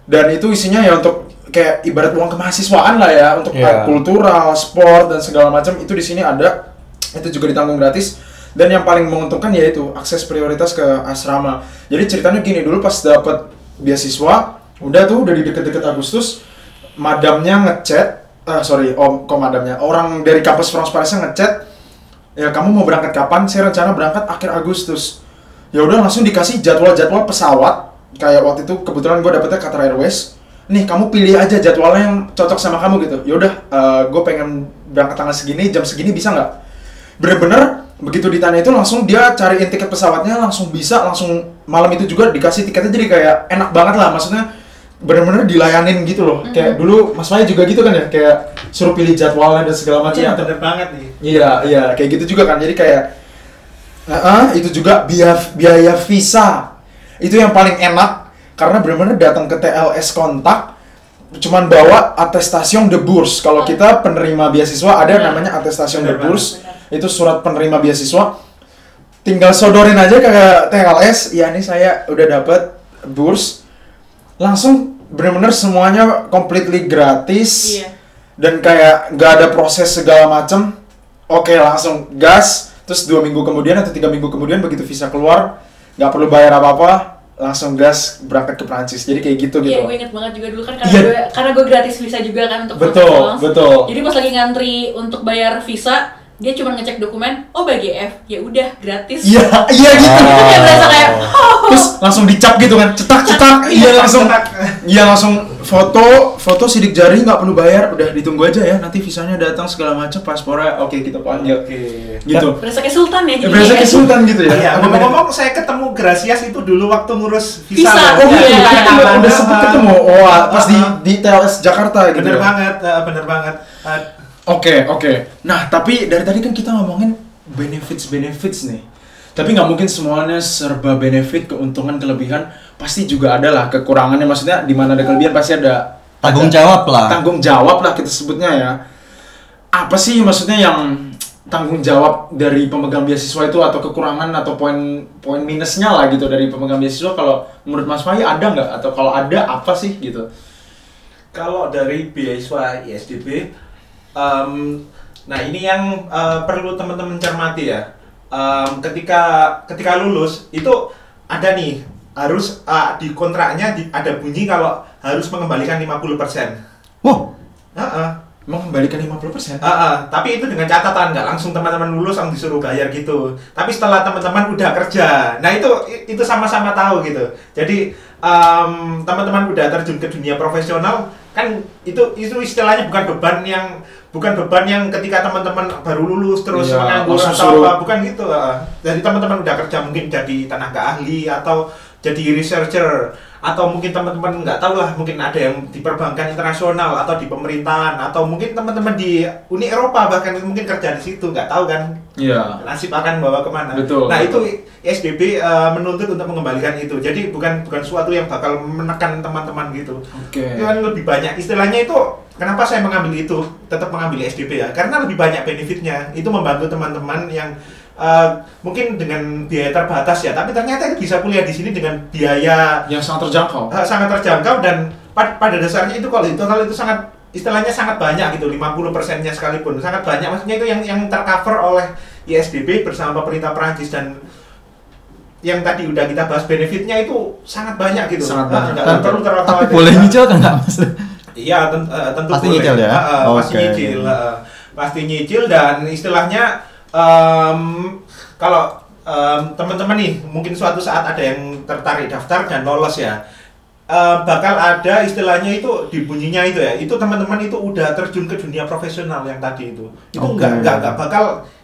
[SPEAKER 1] Dan itu isinya ya untuk kayak ibarat uang kemahasiswaan lah ya untuk
[SPEAKER 2] Iya.
[SPEAKER 1] kultural, sport dan segala macam itu di sini ada. Itu juga ditanggung gratis. Dan yang paling menguntungkan yaitu akses prioritas ke asrama. Jadi ceritanya gini dulu pas dapat beasiswa, udah tuh udah di deket-deket Agustus, madamnya ngechat, ah sorry, om, kok madamnya, orang dari kampus France Parisnya ngechat, ya kamu mau berangkat kapan? Saya rencana berangkat akhir Agustus. Ya udah langsung dikasih jadwal-jadwal pesawat. Kayak waktu itu kebetulan gue dapetnya Qatar Airways. Nih kamu pilih aja jadwalnya yang cocok sama kamu gitu. Ya udah, gue pengen berangkat tanggal segini, jam segini bisa nggak? Bener-bener begitu ditanya itu langsung dia cariin tiket pesawatnya langsung bisa langsung malam itu juga dikasih tiketnya jadi kayak enak banget lah maksudnya bener-bener dilayanin gitu loh kayak dulu Mas Maya juga gitu kan ya kayak suruh pilih jadwalnya dan segala macam
[SPEAKER 3] Iya,
[SPEAKER 1] atau-
[SPEAKER 3] bener banget nih.
[SPEAKER 1] Iya, iya, kayak gitu juga kan. Jadi kayak Heeh, itu juga biaya biaya visa. Itu yang paling enak karena benar-benar datang ke TLS kontak cuman bawa atestasi de bourse. Kalau kita penerima beasiswa ada
[SPEAKER 4] Benar.
[SPEAKER 1] namanya atestasi de bourse.
[SPEAKER 4] banget.
[SPEAKER 1] Itu surat penerima beasiswa. Tinggal sodorin aja ke TLS, ya ini saya udah dapat bourse. Langsung benar-benar semuanya completely gratis.
[SPEAKER 4] Iya.
[SPEAKER 1] dan kayak nggak ada proses segala macem. Oke langsung gas. Terus dua minggu kemudian atau tiga minggu kemudian begitu visa keluar nggak perlu bayar apa apa langsung gas berangkat ke Prancis. Jadi kayak gitu gitu.
[SPEAKER 4] Iya, gue inget banget juga dulu kan karena
[SPEAKER 1] Iya.
[SPEAKER 4] gue karena gue gratis visa juga kan untuk
[SPEAKER 1] betul betul.
[SPEAKER 4] Jadi pas lagi ngantri untuk bayar visa, dia cuma ngecek dokumen, oh BGF, ya udah gratis.
[SPEAKER 1] iya iya gitu
[SPEAKER 4] Itu kayak berasa kayak,
[SPEAKER 1] terus langsung dicap gitu kan cetak cetak iya langsung iya langsung foto foto sidik jari nggak perlu bayar udah ditunggu aja ya nanti visanya datang segala macam paspornya oke kita panggil
[SPEAKER 3] Oke.
[SPEAKER 1] gitu
[SPEAKER 4] berasa kayak sultan ya
[SPEAKER 1] berasa kayak sultan gitu ya
[SPEAKER 3] Iya, ngomong-ngomong saya ketemu Gracias itu dulu waktu ngurus visa.
[SPEAKER 4] Visa.
[SPEAKER 1] Oh
[SPEAKER 4] Iya,
[SPEAKER 1] iya,
[SPEAKER 4] iya,
[SPEAKER 1] kita
[SPEAKER 4] iya.
[SPEAKER 1] udah, sempet ketemu. Oh, pas di di TLS Jakarta gitu.
[SPEAKER 3] Bener
[SPEAKER 1] ya.
[SPEAKER 3] banget, eh, bener banget.
[SPEAKER 1] Oke, oke. Nah, tapi dari tadi kan kita ngomongin benefits benefits nih. Tapi nggak mungkin semuanya serba benefit, keuntungan, kelebihan. Pasti juga ada lah kekurangannya. Maksudnya di mana ada kelebihan pasti ada
[SPEAKER 2] Tanggung
[SPEAKER 1] ada
[SPEAKER 2] jawab lah.
[SPEAKER 1] Tanggung jawab lah kita sebutnya ya. Apa sih maksudnya yang tanggung jawab dari pemegang beasiswa itu atau kekurangan atau poin poin minusnya lah gitu dari pemegang beasiswa kalau menurut Mas Fahri ada nggak atau kalau ada apa sih gitu?
[SPEAKER 3] Kalau dari beasiswa ISDB, em, nah ini yang eh, perlu teman-teman cermati ya. Em, ketika ketika lulus itu ada nih harus eh, di kontraknya di- ada bunyi kalau harus mengembalikan 50%.
[SPEAKER 2] Wah,
[SPEAKER 3] Heeh.
[SPEAKER 1] Mengembalikan 50%?
[SPEAKER 3] Ah, ah, tapi itu dengan catatan nggak langsung teman-teman lulus langsung disuruh bayar gitu. Tapi setelah teman-teman udah kerja, nah itu itu sama-sama tahu gitu. Jadi em, teman-teman udah terjun ke dunia profesional kan itu itu istilahnya bukan beban yang bukan beban yang ketika teman-teman baru lulus terus
[SPEAKER 1] Iya,
[SPEAKER 3] menganggur atau apa bukan gitu. ah. Jadi teman-teman udah kerja mungkin jadi tenaga ahli atau jadi researcher atau mungkin teman-teman nggak tahu lah mungkin ada yang di perbankan internasional atau di pemerintahan atau mungkin teman-teman di Uni Eropa bahkan mungkin kerja di situ nggak tahu kan
[SPEAKER 1] Iya.
[SPEAKER 3] nasib akan bawa ke mana.
[SPEAKER 1] Betul,
[SPEAKER 3] Nah
[SPEAKER 1] betul.
[SPEAKER 3] itu ISDB eh, menuntut untuk mengembalikan itu. Jadi bukan bukan suatu yang bakal menekan teman-teman gitu.
[SPEAKER 1] Oke.
[SPEAKER 3] Itu kan lebih banyak istilahnya itu. Kenapa saya mengambil itu? Tetap mengambil ISDB ya. Karena lebih banyak benefitnya. Itu membantu teman-teman yang eh, mungkin dengan biaya terbatas ya. Tapi ternyata bisa kuliah di sini dengan biaya
[SPEAKER 1] Yang sangat terjangkau.
[SPEAKER 3] eh, sangat terjangkau dan pad- pada dasarnya itu kalau total itu sangat istilahnya sangat banyak gitu 50 persennya sekalipun sangat banyak maksudnya itu yang yang tercover oleh ISDB bersama pemerintah Perancis dan yang tadi udah kita bahas benefitnya itu sangat banyak gitu
[SPEAKER 1] Sangat
[SPEAKER 3] Nah,
[SPEAKER 1] banyak.
[SPEAKER 3] nggak perlu terlalu
[SPEAKER 2] tapi boleh nyicil kan nggak mas?
[SPEAKER 3] Iya ten- eh, tentu
[SPEAKER 2] Pasti
[SPEAKER 3] boleh.
[SPEAKER 2] nyicil ya?
[SPEAKER 3] Ah, ah, Pasti
[SPEAKER 2] Oke.
[SPEAKER 3] nyicil, ah. pasti nyicil dan istilahnya em, kalau em, teman-teman nih mungkin suatu saat ada yang tertarik daftar dan lolos ya. Em, bakal ada istilahnya itu di bunyinya itu ya. Itu teman-teman itu udah terjun ke dunia profesional yang tadi itu. Itu
[SPEAKER 2] Oke.
[SPEAKER 3] nggak nggak nggak bakal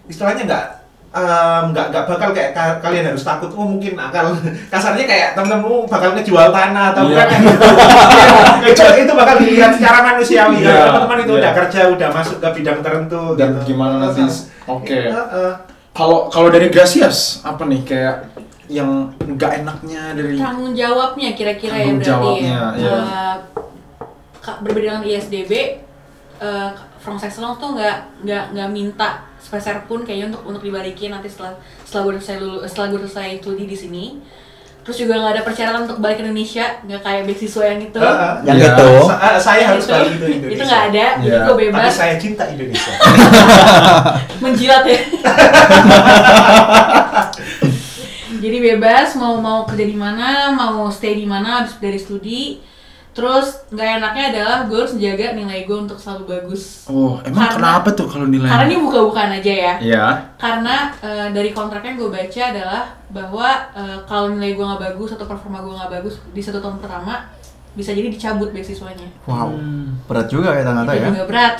[SPEAKER 3] istilahnya nggak nggak nggak bakal kayak ka- kalian harus takut oh mungkin akal kasarnya kayak temen-temenmu bakal ngejual tanah atau kayak gitu. itu itu bakal dilihat secara manusiawi
[SPEAKER 1] Iya,
[SPEAKER 3] Kalau teman-teman itu
[SPEAKER 1] iya.
[SPEAKER 3] udah kerja udah masuk ke bidang tertentu
[SPEAKER 1] Dan
[SPEAKER 3] gitu.
[SPEAKER 1] gimana nanti? Oke.
[SPEAKER 3] Heeh.
[SPEAKER 1] Kalau kalau dari Gracias apa nih kayak yang nggak enaknya dari
[SPEAKER 4] tanggung jawabnya kira-kira ya
[SPEAKER 1] Tanggung
[SPEAKER 4] berarti
[SPEAKER 1] jawabnya,
[SPEAKER 4] ya. Eh, ka- berbeda dengan ISDB, eh France Excellence tuh nggak nggak nggak minta sepeser pun kayaknya untuk untuk dibalikin nanti setelah setelah gue selesai lulu, setelah gue selesai studi di sini. Terus juga nggak ada persyaratan untuk balik ke Indonesia, nggak kayak beasiswa yang itu.
[SPEAKER 3] Heeh.
[SPEAKER 2] Yang
[SPEAKER 1] Iya.
[SPEAKER 2] itu.
[SPEAKER 3] Sa- eh, saya harus
[SPEAKER 4] Itu-
[SPEAKER 3] balik ke Indonesia
[SPEAKER 4] Itu nggak ada, jadi
[SPEAKER 1] Iya.
[SPEAKER 4] gue
[SPEAKER 3] tapi
[SPEAKER 4] bebas
[SPEAKER 3] saya cinta Indonesia
[SPEAKER 4] menjilat ya. jadi bebas mau mau kerja di mana, mau stay di mana habis dari studi. Terus nggak enaknya adalah gue harus menjaga nilai gue untuk selalu bagus.
[SPEAKER 1] Oh, emang
[SPEAKER 4] Karena-
[SPEAKER 1] kenapa tuh kalau nilai?
[SPEAKER 4] Karena ini buka-bukaan aja ya.
[SPEAKER 1] Ya.
[SPEAKER 4] Karena eh, dari kontraknya gue baca adalah bahwa eh, kalau nilai gue nggak bagus atau performa gue nggak bagus di satu tahun pertama bisa jadi dicabut beasiswanya.
[SPEAKER 2] Wow, berat juga ya ternyata ya.
[SPEAKER 4] juga berat.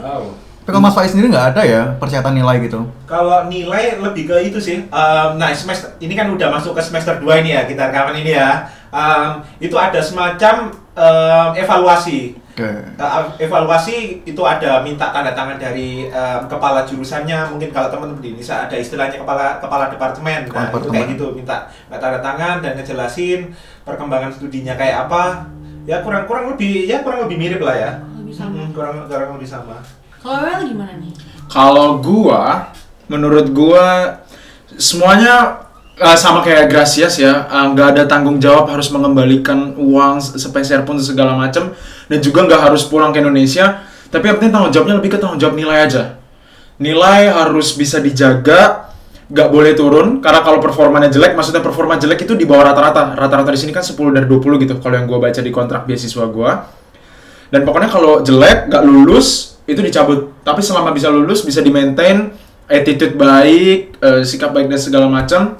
[SPEAKER 3] Wow.
[SPEAKER 2] Tapi kalau Mas Faiz sendiri nggak ada ya persyaratan nilai gitu?
[SPEAKER 3] Kalau nilai lebih ke itu sih. Em, nah, semester ini kan udah masuk ke semester 2 ini ya, kita rekaman ini ya. Em, itu ada semacam em, evaluasi.
[SPEAKER 2] Oke.
[SPEAKER 3] Eh, evaluasi itu ada minta tanda tangan dari em, kepala jurusannya. Mungkin kalau teman-teman di Indonesia ada istilahnya kepala kepala departemen.
[SPEAKER 2] Kepala
[SPEAKER 3] Nah, itu
[SPEAKER 2] departemen.
[SPEAKER 3] kayak gitu, minta minta tanda tangan dan ngejelasin perkembangan studinya kayak apa. Ya kurang kurang lebih ya kurang lebih mirip lah ya.
[SPEAKER 4] Lebih sama.
[SPEAKER 3] Mm, kurang kurang lebih sama.
[SPEAKER 4] Kalau Well gimana nih?
[SPEAKER 1] Kalau gua, menurut gua semuanya eh, sama kayak Gracias ya, eh, nggak ada tanggung jawab harus mengembalikan uang se- sepeser pun segala macam dan juga nggak harus pulang ke Indonesia. Tapi yang penting tanggung jawabnya lebih ke tanggung jawab nilai aja. Nilai harus bisa dijaga, nggak boleh turun karena kalau performanya jelek, maksudnya performa jelek itu di bawah rata-rata. Rata-rata di sini kan 10 dari 20 gitu kalau yang gua baca di kontrak beasiswa gua. Dan pokoknya kalau jelek, nggak lulus, itu dicabut. Tapi selama bisa lulus, bisa di-maintain, attitude baik, eh, sikap baik dan segala macam,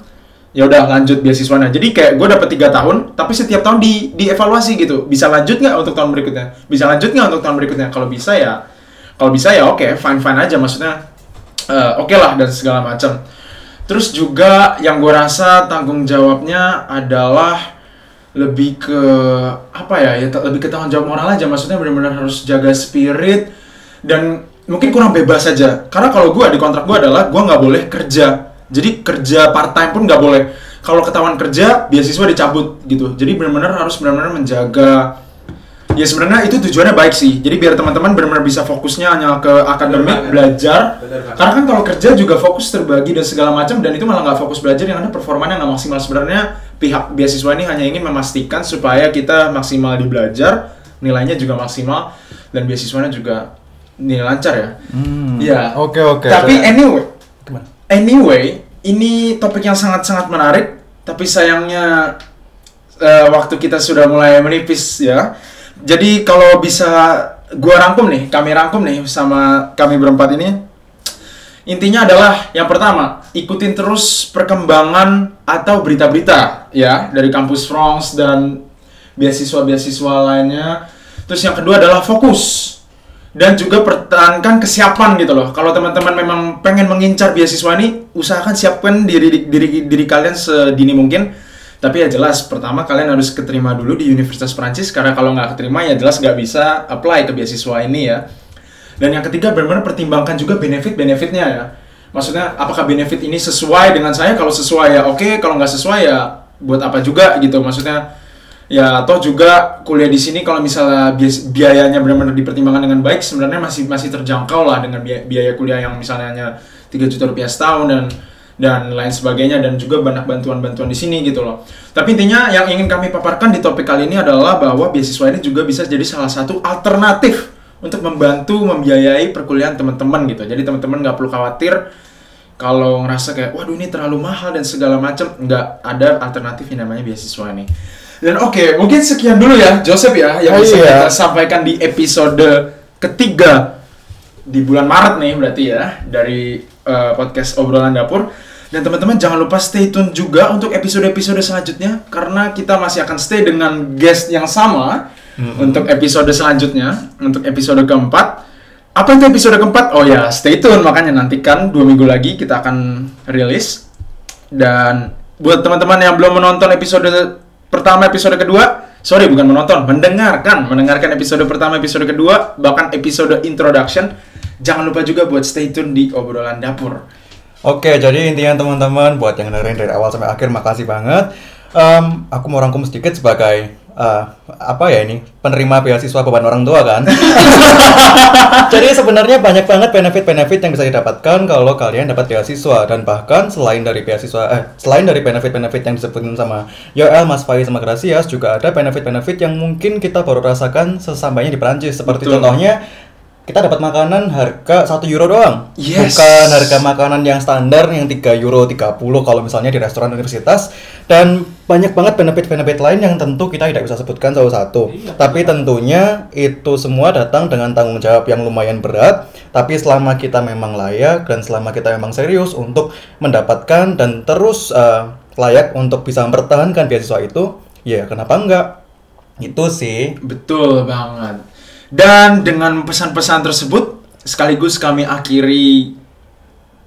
[SPEAKER 1] ya udah lanjut beasiswanya. Jadi kayak gue dapet tiga tahun, tapi setiap tahun di dievaluasi gitu. Bisa lanjut nggak untuk tahun berikutnya? Bisa lanjut nggak untuk tahun berikutnya? Kalau bisa ya, kalau bisa ya oke, fine fine aja. Maksudnya eh, oke lah dan segala macam. Terus juga yang gue rasa tanggung jawabnya adalah lebih ke apa ya ya lebih ke tanggung jawab moral aja maksudnya benar-benar harus jaga spirit dan mungkin kurang bebas saja karena kalau gue di kontrak gue adalah gue nggak boleh kerja. Jadi kerja part time pun nggak boleh. Kalau ketahuan kerja beasiswa dicabut gitu. Jadi benar-benar harus benar-benar menjaga. Ya sebenarnya itu tujuannya baik sih. Jadi biar teman-teman benar-benar bisa fokusnya hanya ke akademik belajar.
[SPEAKER 3] Bener
[SPEAKER 1] karena kan kalau kerja juga fokus terbagi dan segala macam dan itu malah nggak fokus belajar yang ada performanya nggak maksimal. Sebenarnya pihak beasiswa ini hanya ingin memastikan supaya kita maksimal di belajar nilainya juga maksimal dan beasiswanya juga nilai lancar ya
[SPEAKER 2] Hmm.
[SPEAKER 1] Iya.
[SPEAKER 2] Oke oke.
[SPEAKER 1] tapi
[SPEAKER 2] Saya-
[SPEAKER 1] anyway
[SPEAKER 2] Gimana?
[SPEAKER 1] anyway ini topik yang sangat-sangat menarik tapi sayangnya eh, waktu kita sudah mulai menipis ya jadi kalau bisa gua rangkum nih kami rangkum nih sama kami berempat ini intinya adalah yang pertama ikutin terus perkembangan atau berita-berita ya dari kampus France dan beasiswa-beasiswa lainnya terus yang kedua adalah fokus dan juga pertahankan kesiapan gitu loh. Kalau teman-teman memang pengen mengincar beasiswa ini, usahakan siapkan diri diri diri kalian sedini mungkin. Tapi ya jelas, pertama kalian harus keterima dulu di Universitas Prancis karena kalau nggak keterima ya jelas nggak bisa apply ke beasiswa ini ya. Dan yang ketiga benar-benar pertimbangkan juga benefit-benefitnya ya. Maksudnya apakah benefit ini sesuai dengan saya? Kalau sesuai ya oke, kalau nggak sesuai ya buat apa juga gitu. Maksudnya ya atau juga kuliah di sini kalau misalnya biayanya benar-benar dipertimbangkan dengan baik sebenarnya masih masih terjangkau lah dengan biaya, biaya kuliah yang misalnya hanya 3 juta rupiah setahun dan dan lain sebagainya dan juga banyak bantuan-bantuan di sini gitu loh. Tapi intinya yang ingin kami paparkan di topik kali ini adalah bahwa beasiswa ini juga bisa jadi salah satu alternatif untuk membantu membiayai perkuliahan teman-teman gitu. Jadi teman-teman nggak perlu khawatir kalau ngerasa kayak waduh ini terlalu mahal dan segala macam nggak ada alternatif yang namanya beasiswa ini dan oke mungkin sekian dulu ya Joseph ya yang
[SPEAKER 2] Oh,
[SPEAKER 1] bisa
[SPEAKER 2] iya.
[SPEAKER 1] kita sampaikan di episode ketiga di bulan Maret nih berarti ya dari eh, podcast obrolan dapur dan teman-teman jangan lupa stay tune juga untuk episode-episode selanjutnya karena kita masih akan stay dengan guest yang sama untuk episode selanjutnya untuk episode keempat apa itu episode keempat? Oh ya, stay tune makanya nantikan dua minggu lagi kita akan rilis. Dan buat teman-teman yang belum menonton episode pertama, episode kedua, sorry bukan menonton, mendengarkan, mendengarkan episode pertama, episode kedua, bahkan episode introduction, jangan lupa juga buat stay tune di obrolan dapur.
[SPEAKER 2] Oke, jadi intinya teman-teman buat yang dengerin dari awal sampai akhir makasih banget. Em, aku mau rangkum sedikit sebagai eh, apa ya ini penerima beasiswa beban orang tua kan. jadi sebenarnya banyak banget benefit-benefit yang bisa didapatkan kalau kalian dapat beasiswa dan bahkan selain dari beasiswa eh selain dari benefit-benefit yang disebutin sama Yoel, Mas Faiz sama Gracias juga ada benefit-benefit yang mungkin kita baru rasakan sesampainya di Perancis seperti
[SPEAKER 1] Betul.
[SPEAKER 2] contohnya kita dapat makanan harga 1 euro doang.
[SPEAKER 1] Yes.
[SPEAKER 2] Bukan harga makanan yang standar yang 3 euro 30 kalau misalnya di restoran universitas dan banyak banget benefit-benefit lain yang tentu kita tidak bisa sebutkan satu-satu.
[SPEAKER 3] Iya,
[SPEAKER 2] Tapi
[SPEAKER 3] iya.
[SPEAKER 2] tentunya itu semua datang dengan tanggung jawab yang lumayan berat. Tapi selama kita memang layak dan selama kita memang serius untuk mendapatkan dan terus eh, layak untuk bisa mempertahankan beasiswa itu, ya kenapa enggak? Itu sih.
[SPEAKER 1] Betul banget. Dan dengan pesan-pesan tersebut, sekaligus kami akhiri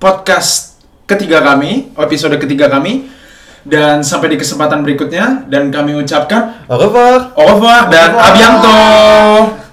[SPEAKER 1] podcast ketiga kami, episode ketiga kami. Dan sampai di kesempatan berikutnya, dan kami ucapkan
[SPEAKER 2] Au revoir.
[SPEAKER 1] au revoir dan
[SPEAKER 4] Au revoir.
[SPEAKER 1] abianto.